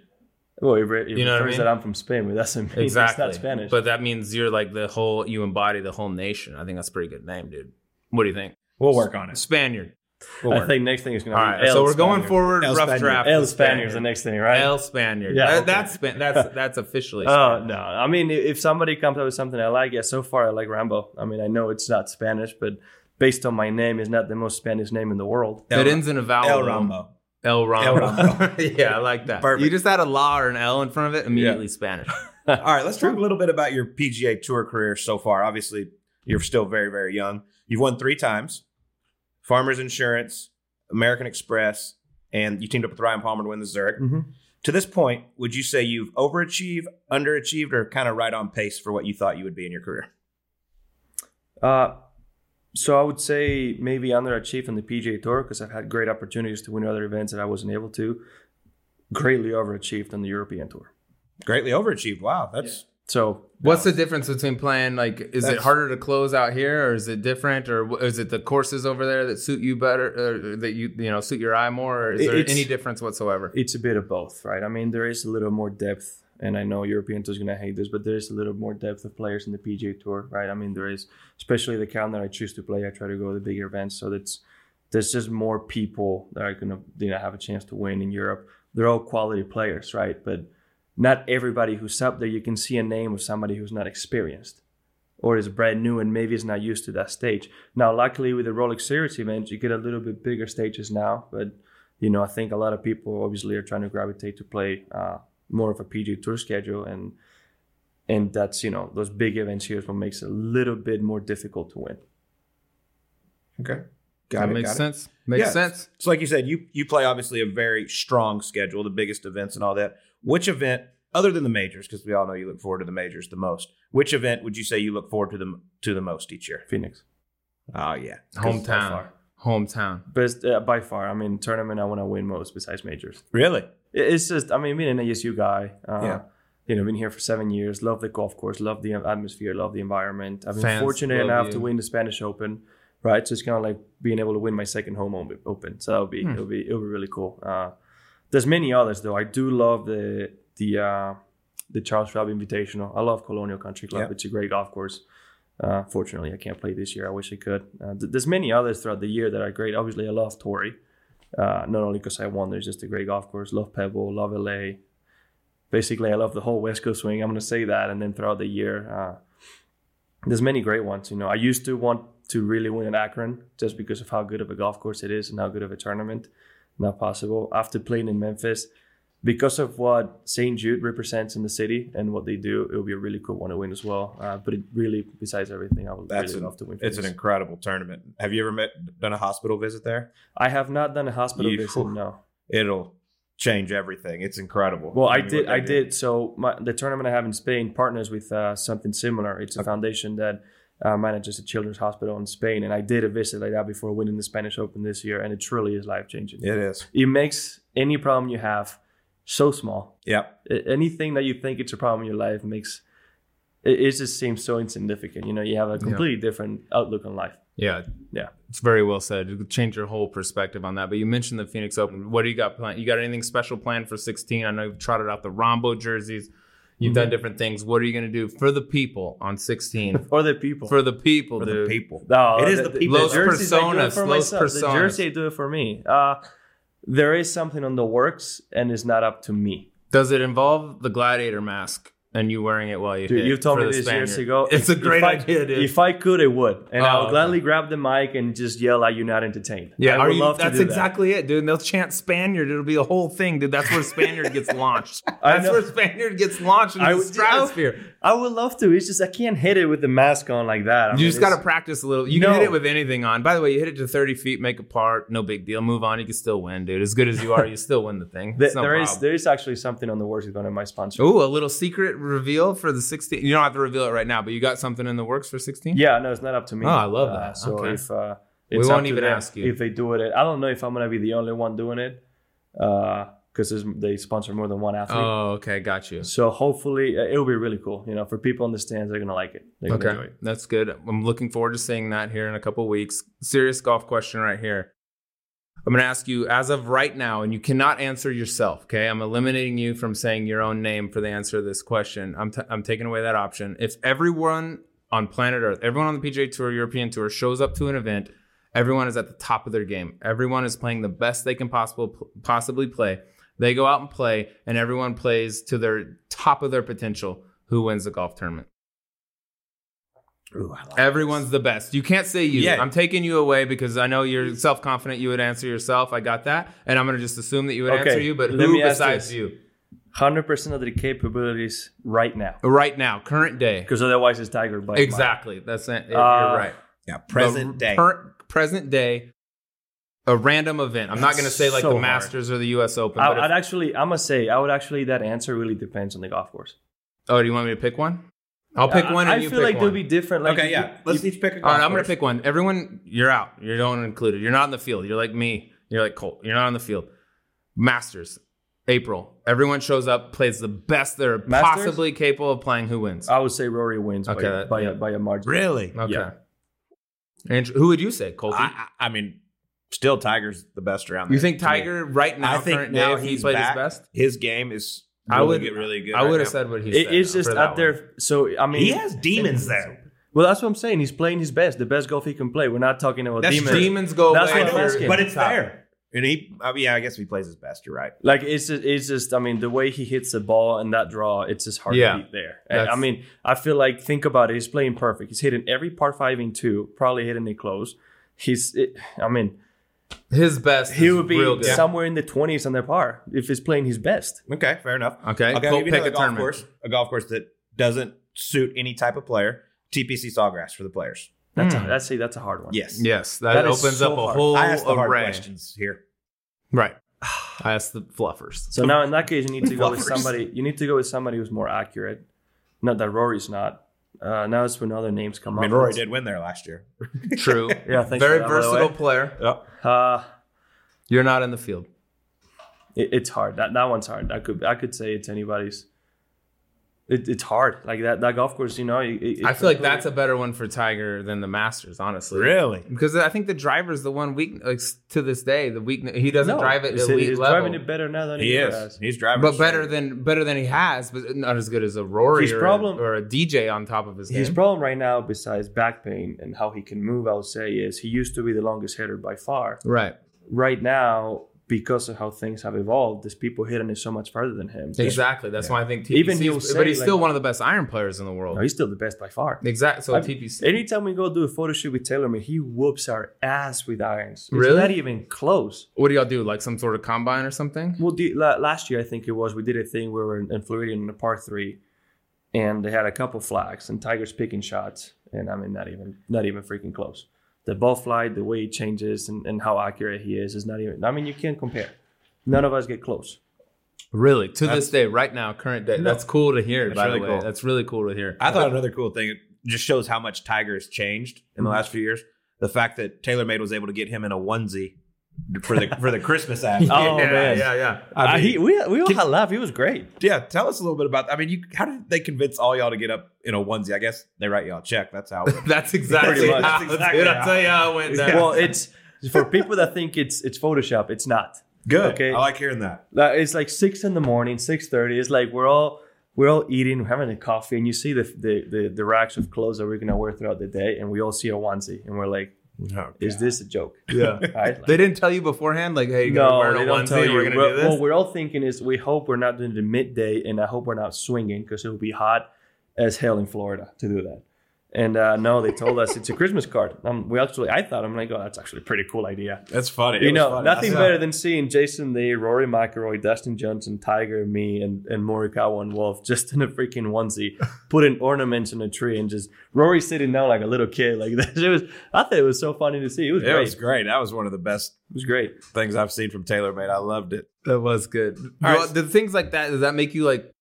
Well, it, re- it You know what I refers mean? that I'm from Spain, but that's doesn't Exactly. it's not Spanish. But that means you're like the whole. You embody the whole nation. I think that's a pretty good name, dude. What do you think? We'll work on it. Spaniard. We'll I work. think next thing is going to right. be El so we're going forward. El rough Spaniard. draft. El with Spaniard's the next thing, right? El Spaniard. Yeah, That- okay. that's that's that's officially. Oh no! I mean, if somebody comes up with something I like, yeah. So far, I like Rambo. I mean, I know it's not Spanish, but based on my name, it's not the most Spanish name in the world. It ends in a vowel. El though. Rambo. El Rambo. Rambo. yeah, I like that. Perfect. You just had a la or an L in front of it, immediately Spanish. All right, let's talk a little bit about your PGA Tour career so far. Obviously, you're still very, very young. You've won three times: Farmers Insurance, American Express, and you teamed up with Ryan Palmer to win the Zurich. Mhm. To this point, would you say you've overachieved, underachieved, or kind of right on pace for what you thought you would be in your career? Uh, so I would say maybe underachieved on the PGA Tour because I've had great opportunities to win other events that I wasn't able to. Greatly overachieved on the European Tour. Greatly overachieved. Wow, that's So What's the difference between playing like is it harder to close out here or is it different or is it the courses over there that suit you better or that you you know suit your eye more or is there any difference whatsoever? it's a bit of both, right? I mean, there is a little more depth, and I know European Tour is going to hate this, but there is a little more depth of players in the PGA Tour, right? I mean, there is, especially the calendar I choose to play. I try to go to the bigger events, so that's there's just more people that are going to you know have a chance to win in Europe. They're all quality players, right? But not everybody who's up there, you can see a name of somebody who's not experienced or is brand new and maybe is not used to that stage. Now, luckily with the Rolex Series event, you get a little bit bigger stages now, but you know, I think a lot of people obviously are trying to gravitate to play uh, more of a PGA Tour schedule, and and that's you know those big events here is what makes it a little bit more difficult to win. okay. that makes sense. Makes Yeah. sense. So, like you said, you you play obviously a very strong schedule, the biggest events and all that. Which event, other than the majors, because we all know you look forward to the majors the most, which event would you say you look forward to the to the most each year? Phoenix, Oh yeah, Hometown. Hometown. best uh, by far. I mean, tournament I want to win most besides majors. really? It- It's just, I mean, being an ASU guy, uh, Yeah. you know, been here for seven years, love the golf course, love the atmosphere, love the environment. I've been Fans fortunate enough you. to win the Spanish Open, right? So it's kind of like being able to win my second home open. So that'll be, Hmm. it'll be, it'll be really cool. Uh, there's many others though. I do love the the uh, the Charles Schwab Invitational. I love Colonial Country Club. Yeah. It's a great golf course. Uh, fortunately, I can't play this year. I wish I could. Uh, th- there's many others throughout the year that are great. Obviously, I love Torrey. Uh, not only because I won, there's just a great golf course. Love Pebble, love LA. Basically, I love the whole West Coast swing. I'm going to say that, and then throughout the year, uh, there's many great ones. You know, I used to want to really win at Akron just because of how good of a golf course it is and how good of a tournament. Not possible. After playing in Memphis, because of what St. Jude represents in the city and what they do, it will be a really cool one to win as well. Uh, but it really, besides everything, I would That's really an- love to win. It's an incredible tournament. Have you ever met, done a hospital visit there? I have not done a hospital You- visit. No. It'll change everything. It's incredible. Well, I mean, did. I do. did. So my, the tournament I have in Spain partners with uh, something similar. It's a foundation that uh, manages a children's hospital in Spain, and I did a visit like that before winning the Spanish Open this year, and it truly is life changing. It is. It makes any problem you have so small. Yep. A- Anything that you think it's a problem in your life makes it, it just seems so insignificant. You know, you have a completely different outlook on life. Yeah. Yeah. It's very well said. It could change your whole perspective on that. But you mentioned the Phoenix Open. What do you got planned? You got anything special planned for 16? I know you've trotted out the Rahmbo jerseys. You've Mm-hmm. done different things. What are you going to do for the people on 16? For the people. for the people, For the people. No, It is the people. Los jerseys, I do it personas, for los myself. personas. The jersey, I do it for me. Uh, there is something on the works, and it's not up to me. Does it involve the gladiator mask and you wearing it while you Dude, hit you've told me the this years ago. It's a great if I- idea, dude. If I could, I would, and I Oh, would okay. gladly grab the mic and just yell at you not entertained. yeah, I are would you, love to that's do that. exactly it, dude. And they'll chant Spaniard. It'll be a whole thing, dude. That's where Spaniard gets launched. That's where Spaniard gets launched into I the would- stratosphere. I would love to. It's just I can't hit it with the mask on like that. I You mean, just got to practice a little. You can hit it with anything on. By the way, you hit it to 30 feet, make a part, no big deal. Move on. You can still win, dude. As good as you are, you still win the thing. Th- It's no there is problem. there is actually something on the works with one of my sponsor. Ooh, a little secret reveal for the 16. You don't have to reveal it right now, but you got something in the works for 16? Yeah, no, it's not up to me. Oh, I love Uh, that. so Okay. if uh, we won't even ask you. if they do it. I don't know if I'm gonna be the only one doing it because they sponsor more than one athlete. Oh, okay. Got you. So hopefully uh, it'll be really cool. You know, for people in the stands, they're gonna like it. They're Okay, it. that's good. I'm looking forward to seeing that here in a couple weeks. Serious golf question right here. I'm going to ask you as of right now, and you cannot answer yourself. Okay, I'm eliminating you from saying your own name for the answer to this question. I'm t- I'm taking away that option. If everyone on planet Earth, everyone on the PGA Tour, European Tour, shows up to an event, everyone is at the top of their game. Everyone is playing the best they can possible possibly play. They go out and play, and everyone plays to their top of their potential. Who wins the golf tournament? Ooh, I like Everyone's the best. You can't say you. Yeah. I'm taking you away because I know you're self confident. You would answer yourself. I got that, and I'm gonna just assume that you would Okay, answer you. But let who besides you? Hundred percent of the capabilities right now, Right now, current day. because otherwise it's Tiger by Exactly. That's it. You're Uh, right. Yeah, present The day. per- present day. A random event. I'm not gonna say like so the hard. Masters or the U.S. Open. I, but I'd actually, I'm gonna say, I would actually. That answer really depends on the golf course. oh, do you want me to pick one? I'll pick uh, one. And I you feel pick like one. they'll be different. Like okay, you- yeah. Let's you- each pick a All golf right, I'm gonna pick one. Everyone, you're out. You don't included. You're not in the field. You're like me. You're like Colt. You're not on the field. Masters, April. Everyone shows up, plays the best they're Masters? possibly capable of playing. Who wins? I would say Rory wins Okay, by, that- by, yeah. a, by a margin. Really? okay. yeah. Andrew, who would you say, Colt? I, I I mean, still Tiger's the best around. you think to me. Tiger right now, I think current now day, if he he's played back, his best? His game is. I would get really good. I right would have said what he It- said. it's just for up there. So I mean, He has demons there. Well, that's what I'm saying. He's playing his best, the best golf he can play. We're not talking about That's demons. true. Demons go That's away. what I'm asking. But it's top. there. And he, I mean, yeah, I guess he plays his best. You're right. Like it's just, it's just. I mean, the way he hits the ball and that draw, it's just hard Yeah. to beat there. And, I mean, I feel like think about it. He's playing perfect. He's hitting every par five in two, probably hitting it close. He's. It, I mean, His best. he would be somewhere in the twenties on their par if he's playing his best. Okay, fair enough. Okay, Okay, go I'll give you pick a golf tournament. course. A golf course that doesn't suit any type of player. TPC Sawgrass for the players. That's Hmm. a, that's a, that's a hard one. Yes. Yes, that, That is opens so up a hard. whole I asked the hard array. questions here. Right. I asked the fluffers. So now in that case, you need to go with somebody. You need to go with somebody who's more accurate. Not that Rory's not. Uh, now it's when other names come I mean, up. Rory did win there last year. True. Yeah, thanks Very for that, versatile player. Yep. Uh, You're not in the field. it, it's hard. That that one's hard. I could I could say it's anybody's. It, it's hard. Like that that golf course, you know. It, it- I feel like that's a better one for Tiger than the Masters, honestly. Really? Because I think the driver's the one weak like, to this day. The weak he doesn't no, drive it he's, elite he's level, driving it better now than he, He is. has. He's driving. but straight. better than better than he has, but not as good as a Rory His or, problem- a, or a DJ on top of his game. His problem right now, besides back pain and how he can move, I would say, is he used to be the longest hitter by far. right. Right now, because of how things have evolved, there's people hitting it so much farther than him. Exactly. That's why I think TPC. Even he'll but say, he's like- still one of the best iron players in the world. No, he's still the best by far. exactly. So I've- TPC. Anytime we go do a photo shoot with TaylorMade, he whoops our ass with irons. It's Really? not even close. What do y'all do? Like some sort of combine or something? Well, the, la- last year I think it was we did a thing where we were in, in Floridian in a par three, and they had a couple flags and Tiger's picking shots, and I mean not even not even freaking close. The ball flight, the way he changes, and, and how accurate he is is not even. I mean you can't compare. None of us get close. Really? To That's- this day, right now, current day. That's cool to hear. That's by really the way, cool. that's really cool to hear. I thought another cool thing, it just shows how much Tiger has changed in the mm-hmm. last few years. The fact that TaylorMade was able to get him in a onesie for the for the Christmas ad. Oh, yeah, man. yeah, yeah. I Uh, mean, he, we we all had laugh. He was great. yeah, tell us a little bit about. I mean, you how did they convince all y'all to get up in a onesie? I guess they write y'all a check. That's how. That's exactly much. how. That's exactly dude. I'll tell you how it went down. Well, it's for people that think it's it's Photoshop. It's not. Good. Okay. I like hearing that. It's like six in the morning, six thirty. It's like we're all we're all eating, we're having a coffee, and you see the, the the the racks of clothes that we're gonna wear throughout the day, and we all see a onesie, and we're like, Oh, "Is this a joke?" yeah. Right? They didn't tell you beforehand, like, hey, you're gonna no, wear they a don't onesie, tell you. we're gonna We're- do this. What we're all thinking is, we hope we're not doing the midday, and I hope we're not swinging because it will be hot as hell in Florida to do that. And uh, no, they told us it's a Christmas card. Um, we actually, I thought, I'm like, oh, that's actually a pretty cool idea. That's funny. You know, nothing better than seeing Jason Day, Rory McIlroy, Dustin Johnson, Tiger, me, and and Morikawa and Wolff just in a freaking onesie, putting ornaments in a tree, and just Rory sitting down like a little kid. Like that. It was. I thought it was so funny to see. It was It great. was great. That was one of the best it was great. things I've seen from TaylorMade. I loved it. That was good. All Well. The things like that does that make you like?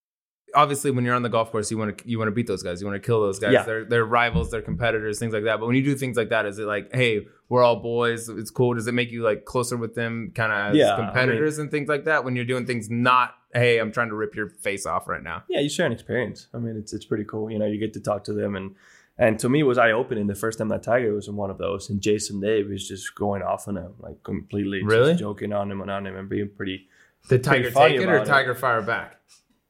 Obviously, when you're on the golf course, you want to you want to beat those guys. You want to kill those guys. Yeah. They're they're rivals. They're competitors. Things like that. But when you do things like that, is it like, hey, we're all boys. It's cool. Does it make you like closer with them, kind of as Yeah, I competitors and things like that? When you're doing things not, hey, I'm trying to rip your face off right now. Yeah, you share an experience. I mean, it's it's pretty cool. You know, you get to talk to them, and and to me, it was eye opening the first time that Tiger was in one of those, and Jason Day was just going off on him, like completely, just Really? joking on him and on him, and being pretty. Did Pretty Tiger take it or about it. Tiger fire back?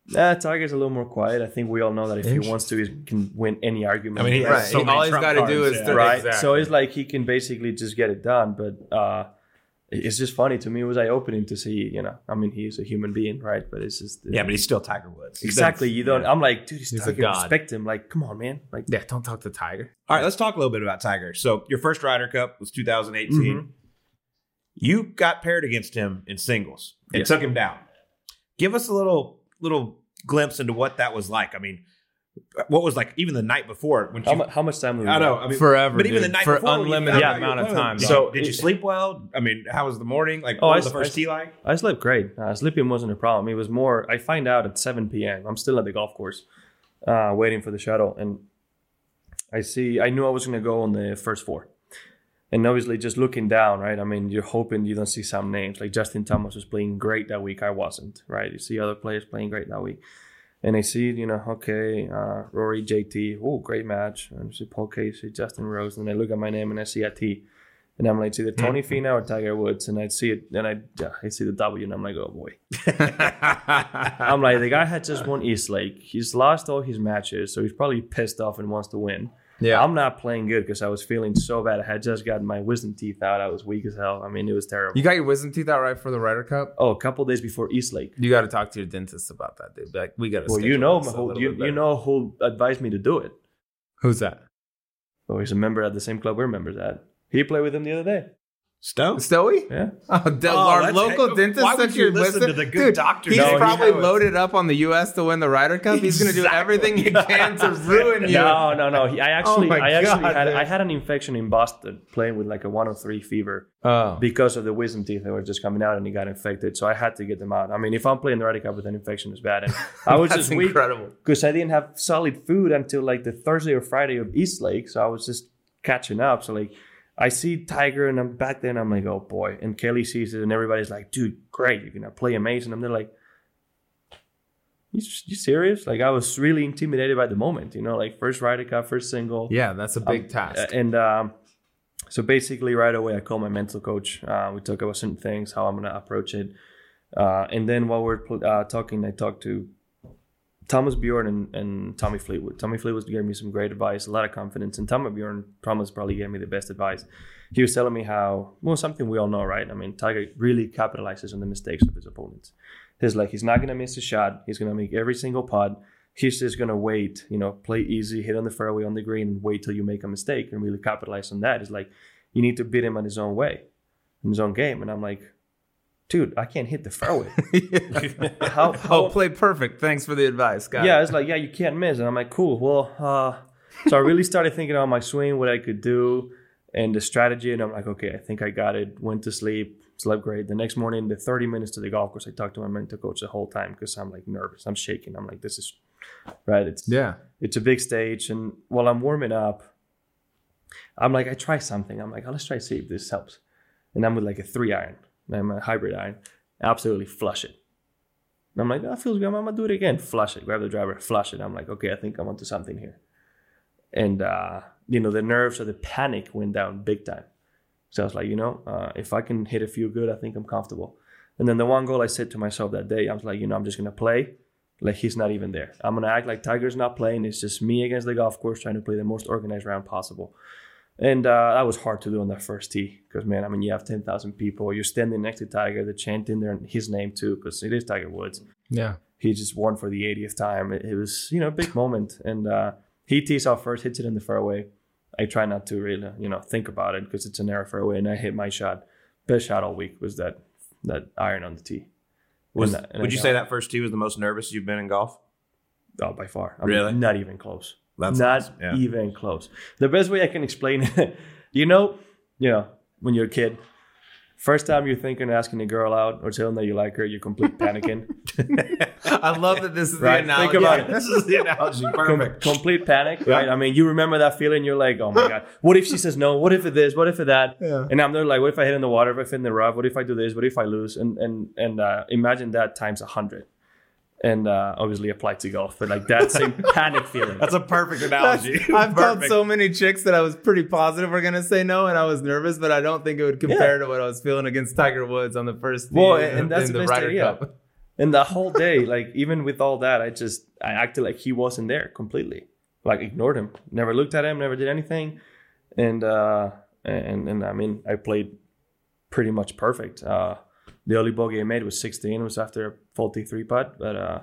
Nah, Tiger's a little more quiet. I think we all know that if he wants to, he can win any argument. I mean, he Right. has so many all he's trump got to do is yeah. throw- right? Exactly. So it's like he can basically just get it done. But uh, it's just funny to me. It was eye opening to see. You know, I mean, he's a human being, right? But it's just Yeah, but he's still Tiger Woods. exactly. You don't. Yeah. I'm like, dude, he's, He's a Tiger. god. Respect him. Like, come on, man. Like, Yeah, don't talk to Tiger. All right, let's talk a little bit about Tiger. So your first Ryder Cup was 2018. Mhm. You got paired against him in singles and Yes. took him down. Give us a little little glimpse into what that was like. I mean, what was like even the night before when how, you, mu- how much time? I know. I mean, Forever, but even dude. the night For before, when you unlimited found amount of time. playing, So did you sleep well? I mean, how was the morning? Like, Oh, what I was the first I s- tee like? I slept great. Uh, sleeping wasn't a problem. It was more. I find out at 7 p.m. I'm still at the golf course, uh, waiting for the shuttle, and I see. I knew I was going to go on the first four, and obviously just looking down, right? I mean, you're hoping you don't see some names like Justin Thomas was playing great that week. I wasn't, right? You see other players playing great that week, and I see, you know, okay, uh, Rory, JT, oh, great match, and I see Paul Casey, Justin Rose, and I look at my name and I see a T. And I'm like, it's either Tony Finau or Tiger Woods, and I see it, and I, yeah, I see the W, and I'm like, oh boy. I'm like, the guy had just won East Lake. He's lost all his matches, so he's probably pissed off and wants to win. Yeah. I'm not playing good because I was feeling so bad. I had just gotten my wisdom teeth out. I was weak as hell. I mean, it was terrible. you got your wisdom teeth out right for the Ryder Cup? oh, a couple days before East Lake. You got to talk to your dentist about that, dude. Like, we got to. Well, you know, who, you, you know who advised me to do it. who's that? Oh, he's a member at the same club we're members at. He played with him the other day. Stone? Stoey? Yeah. Oh, de- Oh, our local hey, dentist why would you your listen wisdom- to the good Dude, doctor? He's No, probably knows. loaded up on the U.S. to win the Ryder Cup. He's going to do everything he can to ruin you. No, no, no. He, I oh actually, my I actually God, had, dude. I had an infection in Boston playing with like a 103 fever. Oh. because of the wisdom teeth that were just coming out and he got infected. So I had to get them out. I mean, if I'm playing the Ryder Cup with an infection, it's bad. And I was That's just weak incredible. because I didn't have solid food until like the Thursday or Friday of East Lake. So I was just catching up. So like I see Tiger and I'm back there and I'm like, oh boy. And Kelly sees it and everybody's like, dude, great. You're going to play amazing. And they're like, you, you serious? Like I was really intimidated by the moment, you know, like first Ryder Cup, first single. Yeah, that's a big Um, task. And um, so basically, right away, I called my mental coach. Uh, we talk about certain things, how I'm going to approach it. Uh, and then while we're pl- uh, talking, I talked to Thomas Bjorn and, and Tommy Fleetwood. Tommy Fleetwood gave me some great advice, a lot of confidence, and Tommy Bjorn Thomas probably gave me the best advice. He was telling me how well something we all know, right? I mean, Tiger really capitalizes on the mistakes of his opponents. He's like he's not gonna miss a shot. He's gonna make every single putt. He's just gonna wait, you know, play easy, hit on the fairway on the green, wait till you make a mistake and really capitalize on that. It's like you need to beat him on his own way, in his own game. And I'm like, dude, I can't hit the fairway. how, how oh, play perfect. Thanks for the advice, guys. yeah, it's like, yeah, you can't miss. And I'm like, cool. Well, uh, so I really started thinking about my swing, what I could do, and the strategy. And I'm like, okay, I think I got it. Went to sleep, slept great. The next morning, the 30 minutes to the golf course, I talked to my mental coach the whole time because I'm like nervous. I'm shaking. I'm like, this is right. It's Yeah. it's a big stage. And while I'm warming up, I'm like, I try something. I'm like, oh, let's try to see if this helps. And I'm with like a three iron. A hybrid iron. Absolutely flush it. And I'm like, that feels good. I'm gonna do it again. Flush it. Grab the driver. Flush it. I'm like, okay, I think I'm onto something here. And uh, you know, the nerves or the panic went down big time. So I was like, you know, uh, if I can hit a few good, I think I'm comfortable. And then the one goal I said to myself that day, I was like, you know, I'm just gonna play like he's not even there. I'm gonna act like Tiger's not playing. It's just me against the golf course trying to play the most organized round possible. And uh, that was hard to do on that first tee because man, I mean, you have ten thousand people. You're standing next to Tiger, they're chanting their his name too because it is Tiger Woods. Yeah. He just won for the 80th time. It, it was you know a big moment, and uh, he tees off first, hits it in the fairway. I try not to really you know think about it because it's a narrow fairway, and I hit my shot. Best shot all week was that that iron on the tee. Was, that- would I you got- say that first tee was the most nervous you've been in golf? Oh, by far. I Really? Mean, not even close. That's not awesome. Yeah. even close. The best way I can explain it, you know, you know, when you're a kid, first time you're thinking of asking a girl out or telling that you like her, you're complete panicking. I love that this is Right, the think analogy. about it. This is the analogy. Com- Perfect. complete panic, right? I mean, you remember that feeling. You're like, oh my god, what if she says no? What if it this? What if it that? Yeah. And I'm there like, what if I hit in the water? What if I hit in the rough? What if I do this? What if I lose? And and and uh, imagine that times a hundred, and uh, obviously applied to golf, but like that same panic feeling. That's a perfect analogy. I've told so many chicks that I was pretty positive were gonna say no, and I was nervous, but I don't think it would compare to what I was feeling against Tiger Woods on the first tee Well, in, and that's in the the best Ryder idea. Cup. And the whole day, like even with all that, I just I acted like he wasn't there completely. Like ignored him, never looked at him, never did anything, and uh and and I mean I played pretty much perfect. Uh The only bogey I made was 16. It was after a faulty three putt, but uh,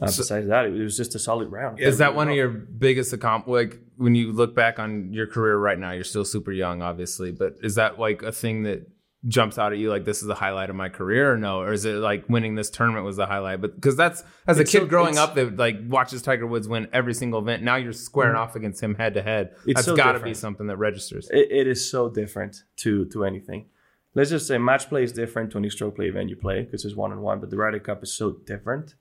uh besides that, it was just a solid round. Is that one of your biggest accomplishments? Like when you look back on your career right now, you're still super young, obviously, but is that like a thing that jumps out at you like this is the highlight of my career or no or is it like winning this tournament was the highlight but because that's as a It's kid so- growing up that like watches tiger woods win every single event now you're squaring off against him head to head It's that's so got to be something that registers it, it is so different to to anything. Let's just say match play is different to any stroke play event you play because it's one on one, but the Ryder Cup is so different.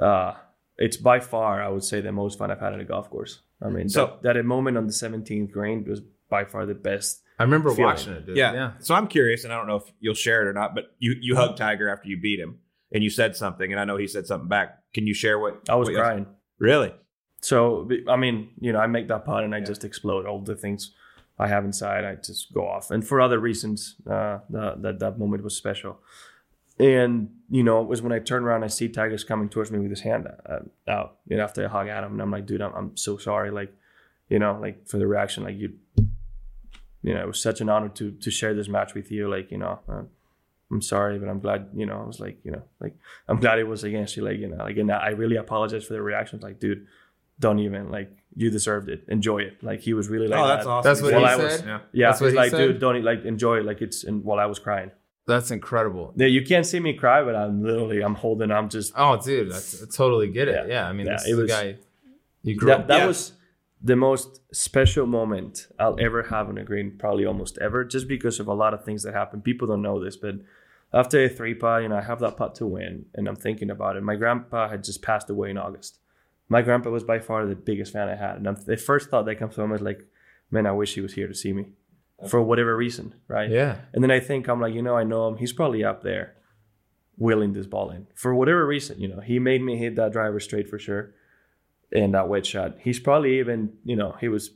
Uh it's by far, I would say, the most fun I've had at a golf course. I mean, So- that, that moment on the 17th green was by far the best. i remember Feeling. watching it dude. Yeah. yeah So I'm curious, and I don't know if you'll share it or not, but you you hugged Tiger after you beat him, and you said something, and I know he said something back. Can you share what I was what you- crying. Really? So I mean, you know, I make that putt and I just explode. All the things I have inside, I just go off. And for other reasons, uh, that that moment was special. And you know, it was when I turn around, I see Tigers coming towards me with his hand uh, out. Know, after I hug at him, and I'm like, dude, I'm, I'm so sorry. Like, you know, like for the reaction, like you, you know, it was such an honor to to share this match with you. Like, you know. Uh, I'm sorry, but I'm glad, you know, I was like, you know, like, I'm glad it was against you. Like, you know, like, and I really apologize for the reactions. Like, dude, don't even like you deserved it. Enjoy it. Like he was really oh, like oh, that's that. awesome. That's what Well, he I said was- Yeah. Yeah, That's what he like, said? dude, don't like enjoy it. Like it's and while I was crying. that's incredible Yeah, you can't see me cry, but I'm literally I'm holding. I'm just oh dude that's I totally get it Yeah. yeah, i mean Yeah, this it was- guy you grew that, up that Yeah. was the most special moment I'll ever have on a green, probably almost ever, just because of a lot of things that happen. People don't know this, but after a three putt, you know, I have that putt to win, and I'm thinking about it. My grandpa had just passed away in August. My grandpa was by far the biggest fan I had, and I'm, the first thought that comes to mind is like, man, I wish he was here to see me, for whatever reason, right? yeah And then I think I'm like, you know, I know him. He's probably up there, wheeling this ball in for whatever reason. You know, he made me hit that driver straight for sure, and that wedge shot. He's probably even, you know, he was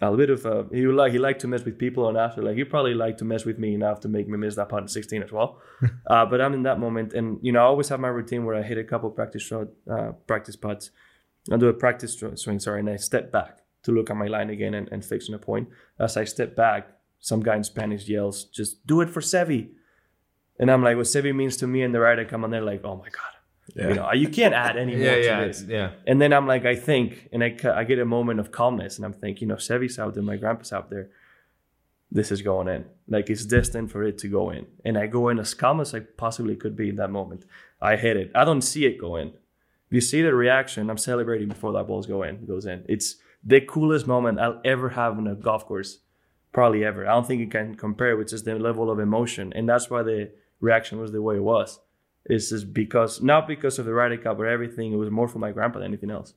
a little bit of a he would like he liked to mess with people and after like he probably liked to mess with me enough to make me miss that putt in 16 as well. uh, but I'm in that moment, and you know I always have my routine where I hit a couple practice shot, uh, practice putts, I do a practice swing, sorry, and I step back to look at my line again and, and fixing a point. As I step back, some guy in Spanish yells, "Just do it for Seve," and I'm like, what Seve means to me, and the writer come on there like, oh my god. Yeah. You know, you can't add any more Yeah, to yeah, this. yeah. And then I'm like, I think, and I, I get a moment of calmness, and I'm thinking, you know, Seve's out there, my grandpa's out there. This is going in. Like it's destined for it to go in. And I go in as calm as I possibly could be in that moment. I hit it. I don't see it go in. If you see the reaction, I'm celebrating before that ball's go in, goes in. It's the coolest moment I'll ever have on a golf course, probably ever. I don't think you can compare with just the level of emotion, and that's why the reaction was the way it was. It's just because not because of the Ryder Cup or everything. It was more for my grandpa than anything else.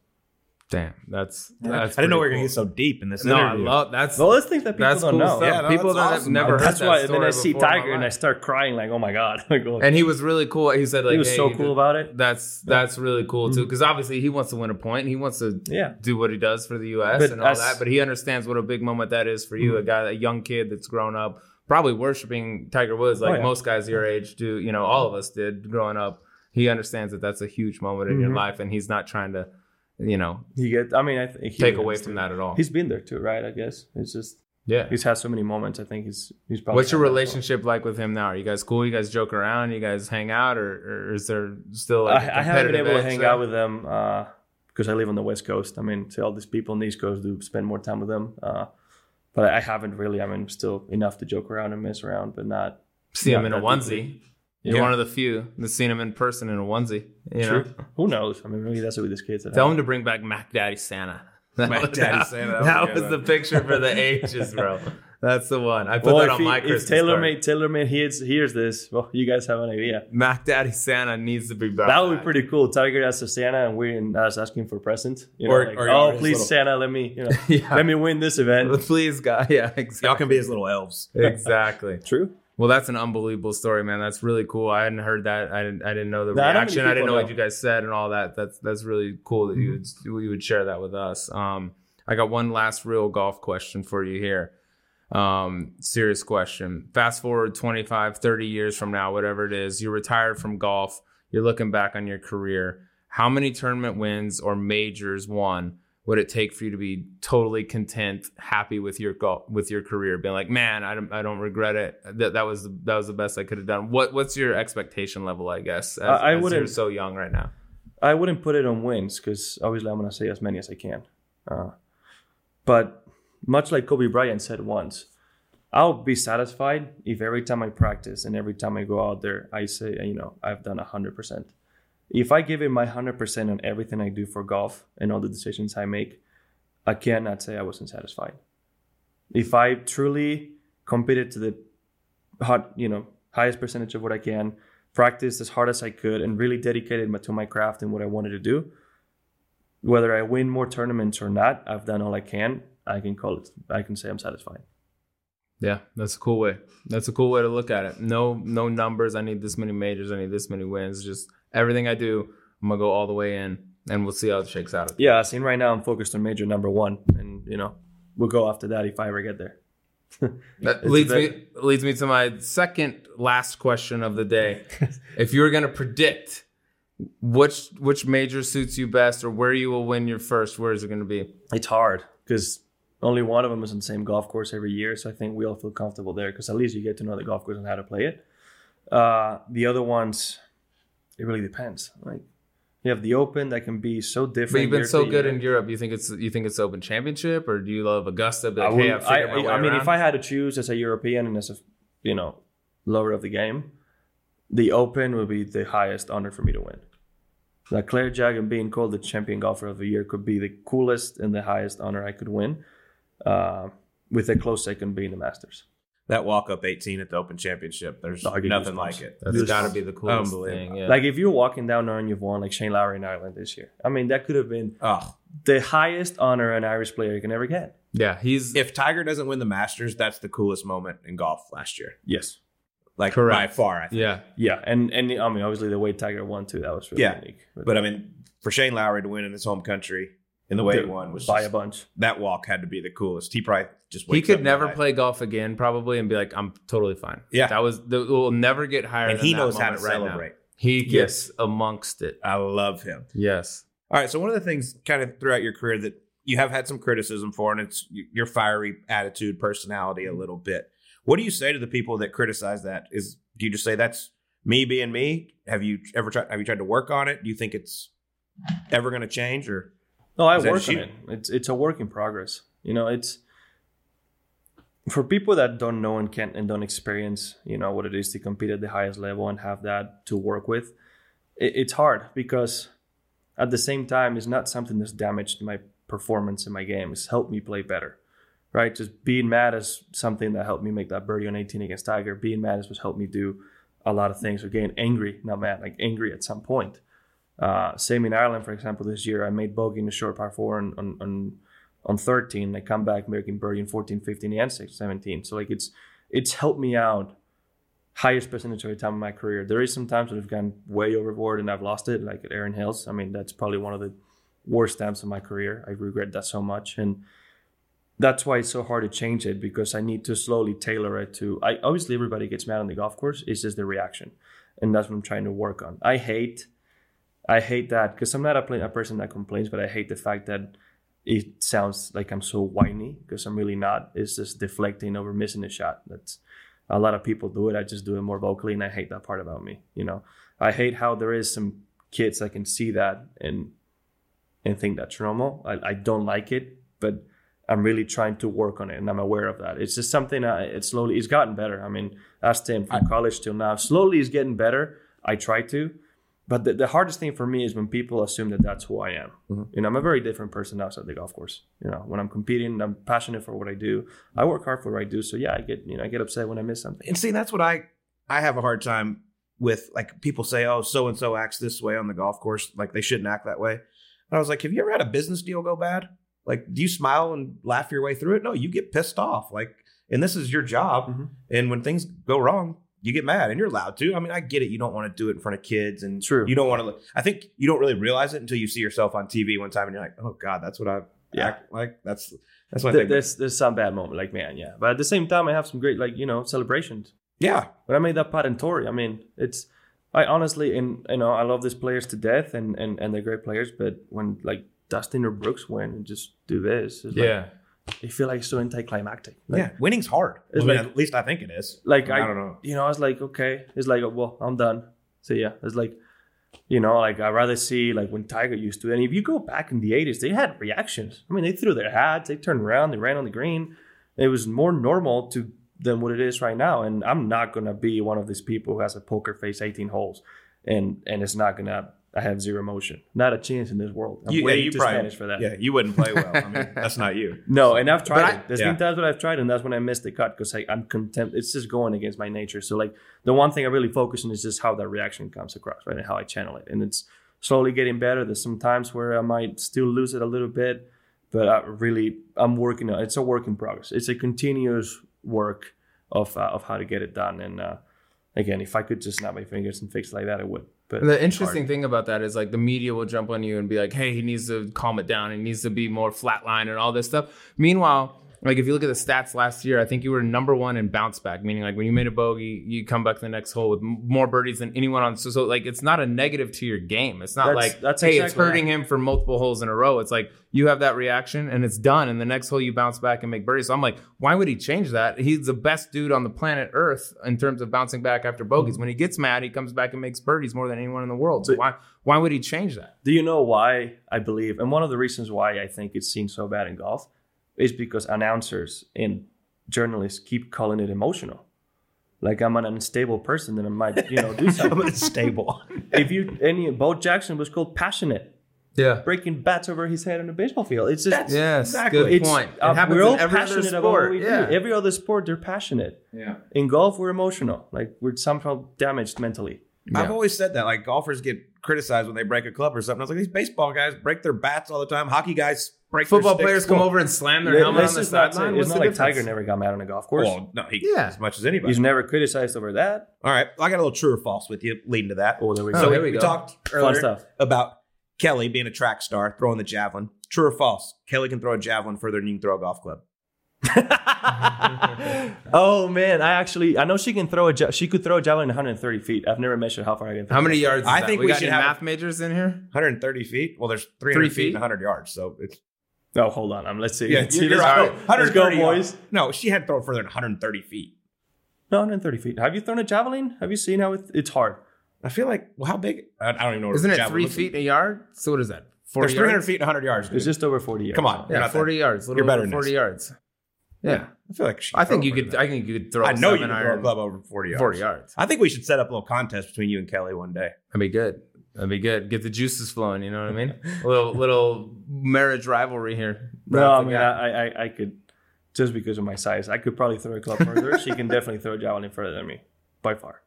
Damn, that's I that's. didn't know we were pretty gonna get so deep in this cool. No, I love that's. Well, let's think that people That's don't cool know. Yeah, no, People that's that have never heard That's that why. Then story I see before in my Tiger and I start crying like, "Oh my god!" I go, oh. And he was really cool. He said like he was hey, so cool did- about it. That's that's really cool too, mm. because obviously he wants to win a point. And he wants to Yeah, do what he does for the U.S. But and all that. But he understands what a big moment that is for you, mm-hmm. a guy, a young kid that's grown up, probably worshiping Tiger Woods, like Oh, yeah. most guys your age do. You know, all of us did growing up. He understands that that's a huge moment in your Mhm. life, and he's not trying to, you know, he get. I mean, I think he take away from that at all. He's been there too, right? I guess it's just yeah. he's had so many moments. I think he's he's probably. What's your well. relationship like with him now? Are you guys cool? You guys joke around? You guys hang out, or, or is there still like a I, I haven't been able to hang there? out with them because I live on the West Coast. I mean, see all these people on the East Coast do spend more time with them. Uh, but I, I haven't really. I mean, still enough to joke around and mess around, but not. See him in a that onesie. You're Yeah. one of the few that's seen him in person in a onesie. You know? True. Who knows? I mean, maybe that's what with his kids. At Tell home. him to bring back Mac Daddy Santa. That, Mac was- Daddy that- Santa, that That was was the picture for the ages, bro. That's the one. I put Well, that on he, my if Christmas Taylor card. made Taylor made hears, hears this, well, you guys have an idea. Mac Daddy Santa needs to be back. That would be pretty cool. Tiger as a Santa, and we're in, us asking for presents. You know, Or- like, or oh, please, little- Santa, let me, you know, yeah. let me win this event. Please, God. Yeah, exactly. Y'all can be his little elves. exactly. True. Well, that's an unbelievable story, man. That's really cool. I hadn't heard that. I didn't. I didn't know the Not reaction. I didn't people know what you guys said and all that. That's that's really cool that you would you would share that with us. Um, I got one last real golf question for you here. Um, serious question. Fast forward 25, 30 years from now, whatever it is, you're retired from golf. You're looking back on your career. How many tournament wins or majors won would it take for you to be totally content, happy with your golf, with your career, being like, man, I don't, I don't regret it. That that was the, that was the best I could have done. What what's your expectation level? I guess as, I- I wouldn't- You're so young right now. I wouldn't put it on wins because obviously I'm going to say as many as I can. Uh, but much like Kobe Bryant said once, I'll be satisfied if every time I practice and every time I go out there, I say, you know, I've done 100%. If I give it my 100% on everything I do for golf and all the decisions I make, I cannot say I wasn't satisfied. If I truly competed to the hot, you know, highest percentage of what I can, practiced as hard as I could, and really dedicated to my craft and what I wanted to do, whether I win more tournaments or not, I've done all I can. I can call it. I can say I'm satisfied. Yeah, that's a cool way. That's a cool way to look at it. No, no numbers. I need this many majors. I need this many wins. Just everything I do, I'm gonna go all the way in, and we'll see how it shakes out. Yeah, I in right now, I'm focused on major number one, and you know, we'll go after that if I ever get there. That leads a me leads me to my second last question of the day. if you were gonna predict which which major suits you best, or where you will win your first, where is it gonna be? It's hard because only one of them is on the same golf course every year, so I think we all feel comfortable there because at least you get to know the golf course and how to play it. Uh, the other ones, it really depends. Like you have the Open that can be so different. But you've been so good year. in Europe. You think it's you think it's Open Championship, or do you love Augusta? Be I, like, hey, would- I've I, I mean, around? if I had to choose as a European and as a you know lover of the game, the Open would be the highest honor for me to win. Like Claret Jug and being called the champion golfer of the year could be the coolest and the highest honor I could win, uh, with a close second being the Masters. That walk up 18 at the Open Championship, there's nothing goosebumps. like it. That's Just got to be the coolest thing. Yeah. Like if you're walking down there and you've won, like Shane Lowry in Ireland this year. I mean, that could have been Oh, the highest honor an Irish player can ever get. yeah, he's if Tiger doesn't win the Masters, that's the coolest moment in golf last year. Yes. Like Correct. by far, I think. yeah. Yeah, and and I mean, obviously the way Tiger won too, that was really Yeah. unique. But I mean, for Shane Lowry to win in his home country, in the way he won was by a bunch. that walk had to be the coolest. He probably just He could never play golf again, probably, and be like, "I'm totally fine." Yeah. that was. The, we'll never get higher. and he knows how to right now. celebrate. He gets amongst it. I love him. Yes. All right. So one of the things kind of throughout your career that you have had some criticism for, and it's your fiery attitude, personality a mm-hmm. little bit. What do you say to the people that criticize that? Is do you just say that's me being me? Have you ever tried? Have you tried to work on it? Do you think it's ever going to change? Or No, I work on it. It's it's a work in progress. You know, it's for people that don't know and can't and don't experience, you know, what it is to compete at the highest level and have that to work with. It, it's hard because at the same time, it's not something that's damaged my performance in my game. It's helped me play better, right? Just being mad is something that helped me make that birdie on 18 against Tiger. Being mad is what helped me do a lot of things. Or getting angry, not mad, like angry at some point. Uh, same in Ireland, for example, this year I made bogey in the short par four on on on, on 13. I come back making birdie in 14, 15, and 6, 17. So like it's it's helped me out highest percentage of the time in my career. There is some times that I've gone way overboard and I've lost it, like at Erin Hills. I mean, that's probably one of the worst times of my career. I regret that so much, and that's why it's so hard to change it because I need to slowly tailor it to. I obviously everybody gets mad on the golf course. It's just the reaction, and that's what I'm trying to work on. I hate. I hate that because I'm not a, pla- a person that complains, but I hate the fact that it sounds like I'm so whiny because I'm really not. It's just deflecting over missing a shot. That's a lot of people do it. I just do it more vocally, and I hate that part about me. You know, I hate how there is some kids that can see that and and think that's normal. I, I don't like it, but I'm really trying to work on it, and I'm aware of that. It's just something. I, it's slowly. It's gotten better. I mean, ask Tim from college till now. Slowly, it's getting better. I try to, but the, the hardest thing for me is when people assume that that's who I am. Mhm. You know, I'm a very different person outside the golf course. You know, when I'm competing, I'm passionate for what I do. I work hard for what I do. So yeah, I get you know I get upset when I miss something. and see that's what I I have a hard time with. Like people say, oh, so and so acts this way on the golf course, like they shouldn't act that way. And I was like, have you ever had a business deal go bad? Like, do you smile and laugh your way through it? No, you get pissed off. Like, and this is your job. Mhm. And when things go wrong, you get mad, and you're allowed to. I mean, I get it. You don't want to do it in front of kids, and True. you don't want to. I think you don't really realize it until you see yourself on TV one time, and you're like, oh god, that's what I Yeah. act like. That's that's what I There- think. there's there's some bad moment, like man, yeah. But at the same time, I have some great like you know celebrations. Yeah, When I made that putt in Torrey, I mean, it's I honestly and you know I love these players to death and and and they're great players, but when like Dustin or Brooks win and just do this, it's like, They feel like it's so anticlimactic. Like, yeah. Winning's hard. Like- at least I think it is. Like I, I, don't know. you know, I was like, okay, it's like, well, I'm done. So yeah, it's like, you know, like I'd rather see like when Tiger used to. And if you go back in the '80s, they had reactions. I mean, they threw their hats, they turned around, they ran on the green. It was more normal to than what it is right now. And I'm not gonna be one of these people who has a poker face 18 holes, and and it's not gonna. I have zero emotion. Not a chance in this world. I'm You, way yeah, you probably, Spanish for that. Yeah, you wouldn't play well. I mean, that's not you. No, and I've tried But it. There's Yeah. been times when I've tried, and that's when I missed the cut because I'm content. It's just going against my nature. So like the one thing I really focus on is just how that reaction comes across, right, and how I channel it. And it's slowly getting better. There's some times where I might still lose it a little bit, but I really I'm working on. It's a work in progress. It's a continuous work of uh, of how to get it done. And uh, again, if I could just snap my fingers and fix it like that, I would. But The interesting hard. thing about that is like the media will jump on you and be like, "Hey, he needs to calm it down. He needs to be more flatline and all this stuff." Meanwhile, like if you look at the stats last year, I think you were number one in bounce back, meaning like when you made a bogey, you come back to the next hole with more birdies than anyone on. So, so like it's not a negative to your game. It's not That's- like that's hey, it's exactly hurting him for multiple holes in a row. It's like you have that reaction and it's done, and the next hole you bounce back and make birdies. So I'm like, why would he change that? He's the best dude on the planet Earth in terms of bouncing back after bogeys. Mm-hmm. When he gets mad, he comes back and makes birdies more than anyone in the world. So But- why why would he change that? Do you know why I believe, and one of the reasons why I think it's seen so bad in golf is because announcers and journalists keep calling it emotional. Like I'm an unstable person, then I might, you know, do I'm something. unstable. if you any Bo Jackson was called passionate, Yeah. breaking bats over his head on a baseball field. It's just Yes. Exactly. Good it's, point. It uh, happens we're all in every other passionate about what sport. we Yeah. do. Every other sport, they're passionate. yeah. In golf, we're emotional. Like we're somehow damaged mentally. I've always said that. Like golfers get criticized when they break a club or something. I was like, these baseball guys break their bats all the time. Hockey guys break their Football players come Well, over and slam their Let- helmet on the just not say- sideline. It's What's not like difference? Tiger never got mad on a golf course. Well, no, he Yeah. as much as anybody. He's never criticized over that. All right, well, I got a little true or false with you leading to that. Oh, there we Oh, go. so here we, we we go. talked Fun earlier stuff. about Kelly being a track star, throwing the javelin. True or false? Kelly can throw a javelin further than you can throw a golf club. oh man, I actually I know she can throw a ja- she could throw a javelin 130 feet. I've never measured how far I can. Throw How many yards? Is I that? think we, we should have- math majors in here. 130 feet. Well, there's 300 Three feet feet? and 100 yards, so it's Oh, hold on. Um, let's see. yeah. let's You're, see. Let's right. go. Let's go, 130 boys. yards. No, she had to throw it further than 130 feet. No, 130 feet. Have you thrown a javelin? Have you seen how it, it's hard? I feel like well, how big? I, I don't even know. What Isn't it three looks like. feet a yard? So what is that? Forty There's 300 yards? feet and 100 yards. It's just over 40 yards. Come on. Yeah, not forty yards. Little You're better over than forty this. yards. Yeah, I feel like she I think you could. than I think you could throw. I know you seven can throw a iron club over 40 yards. Forty yards. I think we should set up a little contest between you and Kelly one day. That'd be good. That'd be good. Get the juices flowing. You know what I mean? a little little marriage rivalry here. No, Right I mean. I, I, I could, just because of my size, I could probably throw a club further. she can definitely throw a javelin further than me, by far.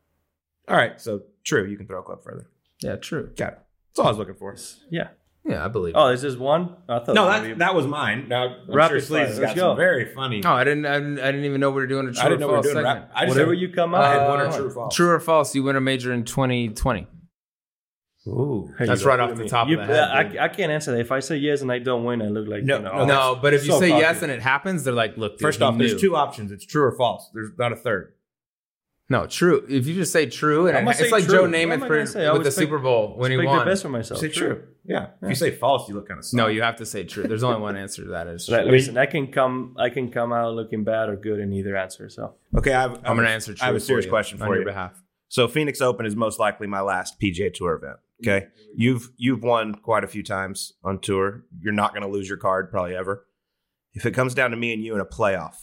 All right, so true, you can throw a club further. yeah, true. Got it. That's all I was looking for. Yeah. Yeah, I believe. Oh, is this one? I thought. No, maybe- that that was mine. Now, I'm Rapid sure fire, has let's got some go. very funny. Oh, I didn't, I didn't. I didn't even know we were doing a true I didn't know or we were doing segment. rap. I just Whatever had- you come I up. had one Uh, or true or false. True or false? You win a major in 2020. Ooh. Hey, That's right off the me. top of the head, I, I can't answer that. If I say yes and I don't win, I look like No, you know, no, no, but if you so say yes and it happens, they're like, look, dude, First off, knew. there's two options. It's true or false. There's not a third. No, true. If you just say true, and I'm it's say like true. Joe What am Namath for, gonna say? I with the pick- Super Bowl when he Pick the won. best for myself. Say true. Yeah. If you say false, you look kind of No, you have to say true. There's only one answer to that. Is true. listen, I can come. I can come out looking bad or good in either answer. So Okay, I have, I'm going to answer true. I have a serious you question on for your behalf. So Phoenix Open is most likely my last PGA Tour event. Okay, you've you've won quite a few times on tour. You're not going to lose your card probably ever. If it comes down to me and you in a playoff,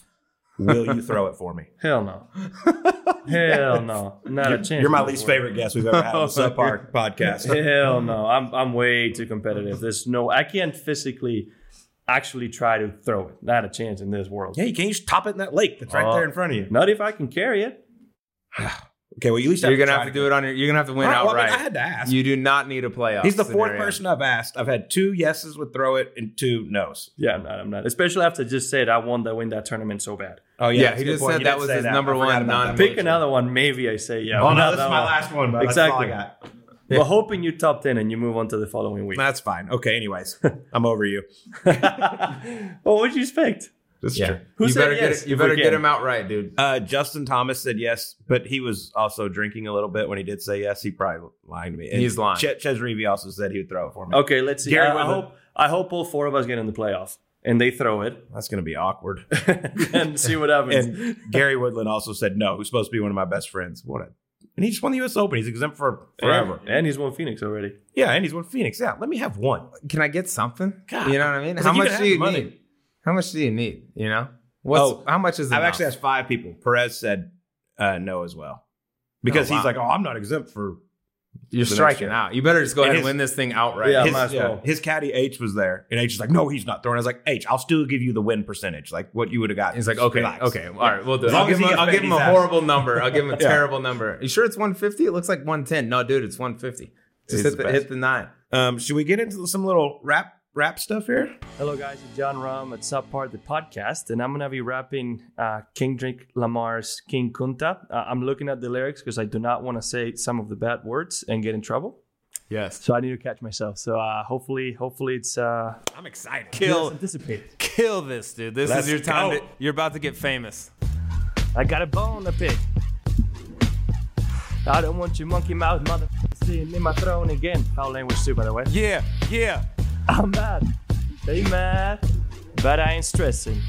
will you throw it for me? hell no, hell no, not a chance. You're my least favorite guest we've ever had on the Subpar podcast. Hell no, I'm I'm way too competitive. There's no, I can't physically actually try to throw it. Not a chance in this world. Yeah, you can't just top it in that lake that's right Oh. there in front of you. Not if I can carry it. Okay, well, you at least You're have going to try have to do it on your. You're going to have to win All right, well, I mean, outright. I had to ask. You do not need a playoff. He's the fourth scenario. person I've asked. I've had two yeses with throw it and two nos. Yeah, I'm not. I'm not. Especially after just said I won that win that tournament so bad. Oh Yeah, that's he just point. said You that was his that. number one non- Pick another one. Maybe I say yeah. Oh no, not this is my one. last one. But That's all I Exactly. got. We're hoping you top ten and you move on to the following week. That's fine. Okay, anyways, I'm over you. well, what'd you expect? That's Yeah. true. Who you said better yes, get it, you better get him out right, dude. Uh, Justin Thomas said yes, but he was also drinking a little bit when he did say yes. He probably lied to me. And He's lying. Ch- Chez Reavie also said he would throw it for me. Okay, let's see. Gary I, I hope I hope all four of us get in the playoff and they throw it That's going to be awkward. and see what happens. and Gary Woodland also said no. Who's supposed to be one of my best friends? What? A, and he just won the U.S. Open. He's exempt for forever. And, and he's won Phoenix already. Yeah, and he's won Phoenix. Yeah, let me have one. Can I get something? God. You know what I mean? How like much can do you money. need? How much do you need? You know? What's Oh, how much is I've enough? actually asked five people. Perez said uh, no as well because Oh, wow. he's like, oh, I'm not exempt for You're striking out. You better just go And ahead his- and win this thing outright. Yeah, his, might as well. his caddy H was there, and H is like, "No, he's not throwing." I was like, "H, I'll still give you the win percentage, like what you would have got." He's like, okay, relax. okay, all right, we'll do it. I'll give him, gets I'll give him a he's happy. horrible number. I'll give him a Yeah. terrible number. You sure it's 150? It looks like 110. No, dude, it's 150. Just hit the the, hit the nine. Um, should we get into some little rap rap stuff here? Hello, guys. It's Jon Rahm at Subpar the podcast, and I'm gonna be rapping uh, Kendrick Lamar's King Kunta. Uh, I'm looking at the lyrics because I do not want to say some of the bad words and get in trouble. Yes. So I need to catch myself. So uh, hopefully, hopefully it's uh, I'm excited. Kill, anticipated. kill this, dude. This Let's is your time. go. To, you're about to get famous. I got a bone to pick. I don't want your monkey mouth mother sitting in my throne again. Foul language too, by the way. Yeah, yeah. I'm mad. They mad, but I ain't stressing.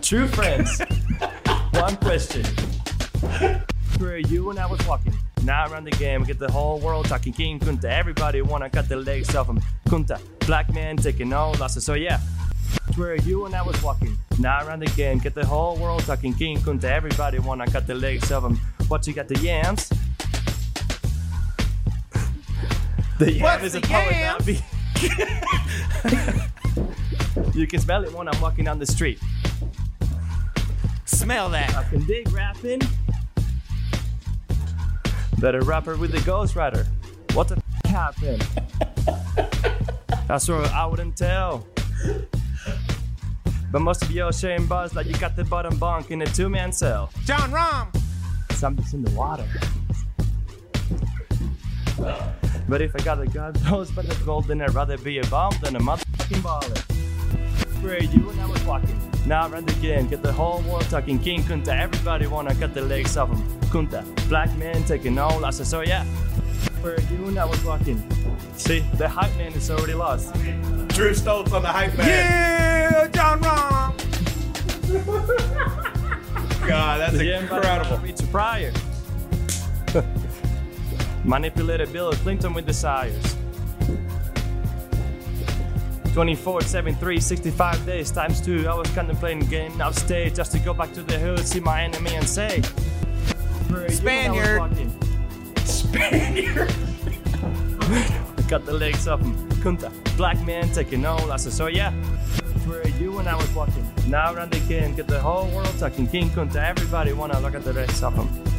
True friends. One question. Where you and I was walking. Now around the game, get the whole world talking King Kunta. Everybody wanna cut the legs off him. Kunta, black man taking no losses. So yeah. Where you and I was walking. Now around the game, get the whole world talking King Kunta. Everybody wanna cut the legs off him. What you got the yams? The yam What's is the a power you can smell it when I'm walking down the street. Smell that. I can dig rapping. Better rapper with the Ghost Rider. What the f- happened? I swear I wouldn't tell. But most of your shame buzz like you got the bottom bunk in a two man cell. Jon Rahm. Something's in the water. But if I got the God knows but the gold, then I'd rather be a bomb than a motherfucking baller. Where you and I was walking. Now I run again, get the whole world talking. King Kunta, everybody wanna cut the legs off him. Kunta, black man taking all. I said, so yeah. Where you and I was walking. See, the hype man is already lost. Drew Stoltz on the hype man. Yeah, Jon Rahm. God, that's Yeah, incredible. Richard Pryor. Manipulated Bill Clinton with desires. 24, 7, 3, 65 days times 2. I was contemplating getting off stage just to go back to the hood, see my enemy, and say, "Where you when I was Spaniard." Spaniard. I cut the legs off him. Kunta, black man taking all. Said, so yeah. Where you when I was walking? Now around again, get the whole world talking. King Kunta, everybody wanna look at the rest of him.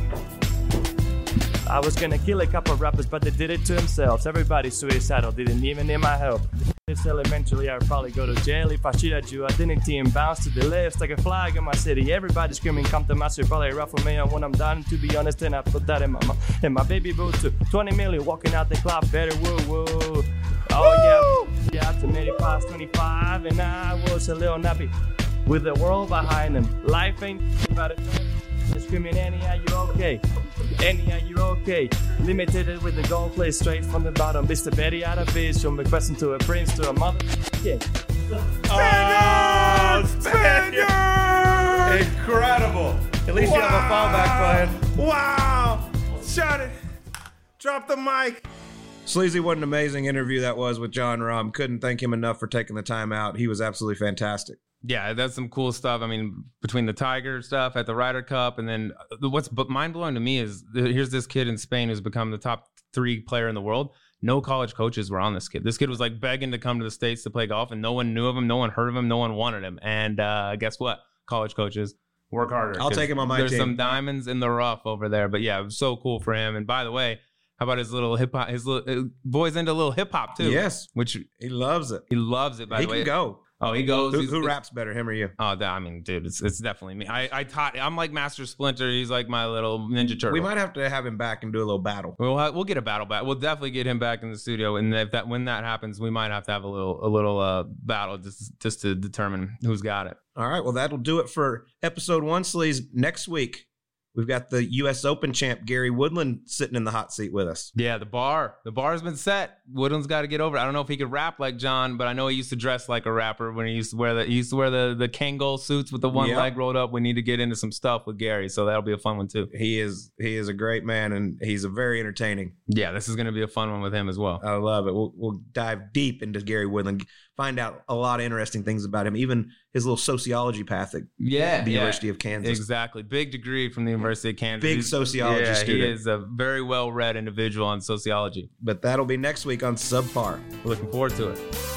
I was gonna kill a couple rappers, but they did it to themselves. Everybody suicidal, didn't even need my help. This eventually I'd probably go to jail if I shoot at you. Identity and bounce to the left like a flag in my city. Everybody screaming, come to my street, probably ruffle me. And when I'm done, to be honest, then I put that in my mouth. And my baby boo too. 20 million walking out the club, better woo woo. Oh yeah, yeah, to maybe past 25, and I was a little nappy. With the world behind him, life ain't about it. They're screaming, Annie, are you okay? Annie, are you okay? Limited with the gold play straight from the bottom. Mr. Betty out of biz from a question to a prince to a mother. Yeah. Oh, Spaniard! Incredible. At least you have a fallback plan. Wow. Shut it. Drop the mic. Sleazy, what an amazing interview that was with Jon Rahm. Couldn't thank him enough for taking the time out. He was absolutely fantastic. Yeah, that's some cool stuff. I mean, between the Tiger stuff at the Ryder Cup, and then uh, what's but mind blowing to me is here's this kid in Spain who's become the top three player in the world. No college coaches were on this kid. This kid was like begging to come to the states to play golf, and no one knew of him, no one heard of him, no one wanted him. And uh, guess what? College coaches work harder. I'll take him on my There's team. some diamonds in the rough over there. But yeah, it was so cool for him. And by the way, how about his little hip hop? His little uh, boys into little hip hop too. Yes. which He loves it. he loves it. By he the way, he can go. Oh, he goes. Who, who raps better, him or you? Oh, that, I mean, dude, it's it's definitely me. I I taught. I'm like Master Splinter. He's like my little Ninja Turtle. We might have to have him back and do a little battle. We'll ha- we'll get a battle back. We'll definitely get him back in the studio, and if that when that happens, we might have to have a little a little uh battle just just to determine who's got it. All right. Well, that'll do it for episode one, Sleaze. Next week, we've got the U.S. Open champ, Gary Woodland, sitting in the hot seat with us. Yeah, the bar the bar's been set. Woodland's got to get over. it. I don't know if he could rap like Jon, but I know he used to dress like a rapper when he used to wear the he used to wear the the Kangol suits with the one Yep. leg rolled up. We need to get into some stuff with Gary, so that'll be a fun one too. He is he is a great man, and he's a very entertaining. Yeah, this is gonna be a fun one with him as well. I love it. We'll, we'll dive deep into Gary Woodland, find out a lot of interesting things about him, even his little sociology path at Yeah, the yeah. University of Kansas. Exactly. Big degree from the University of Kansas. Big sociology yeah, student. He is a very well read individual on sociology. But that'll be next week on Subpar. Looking forward to it.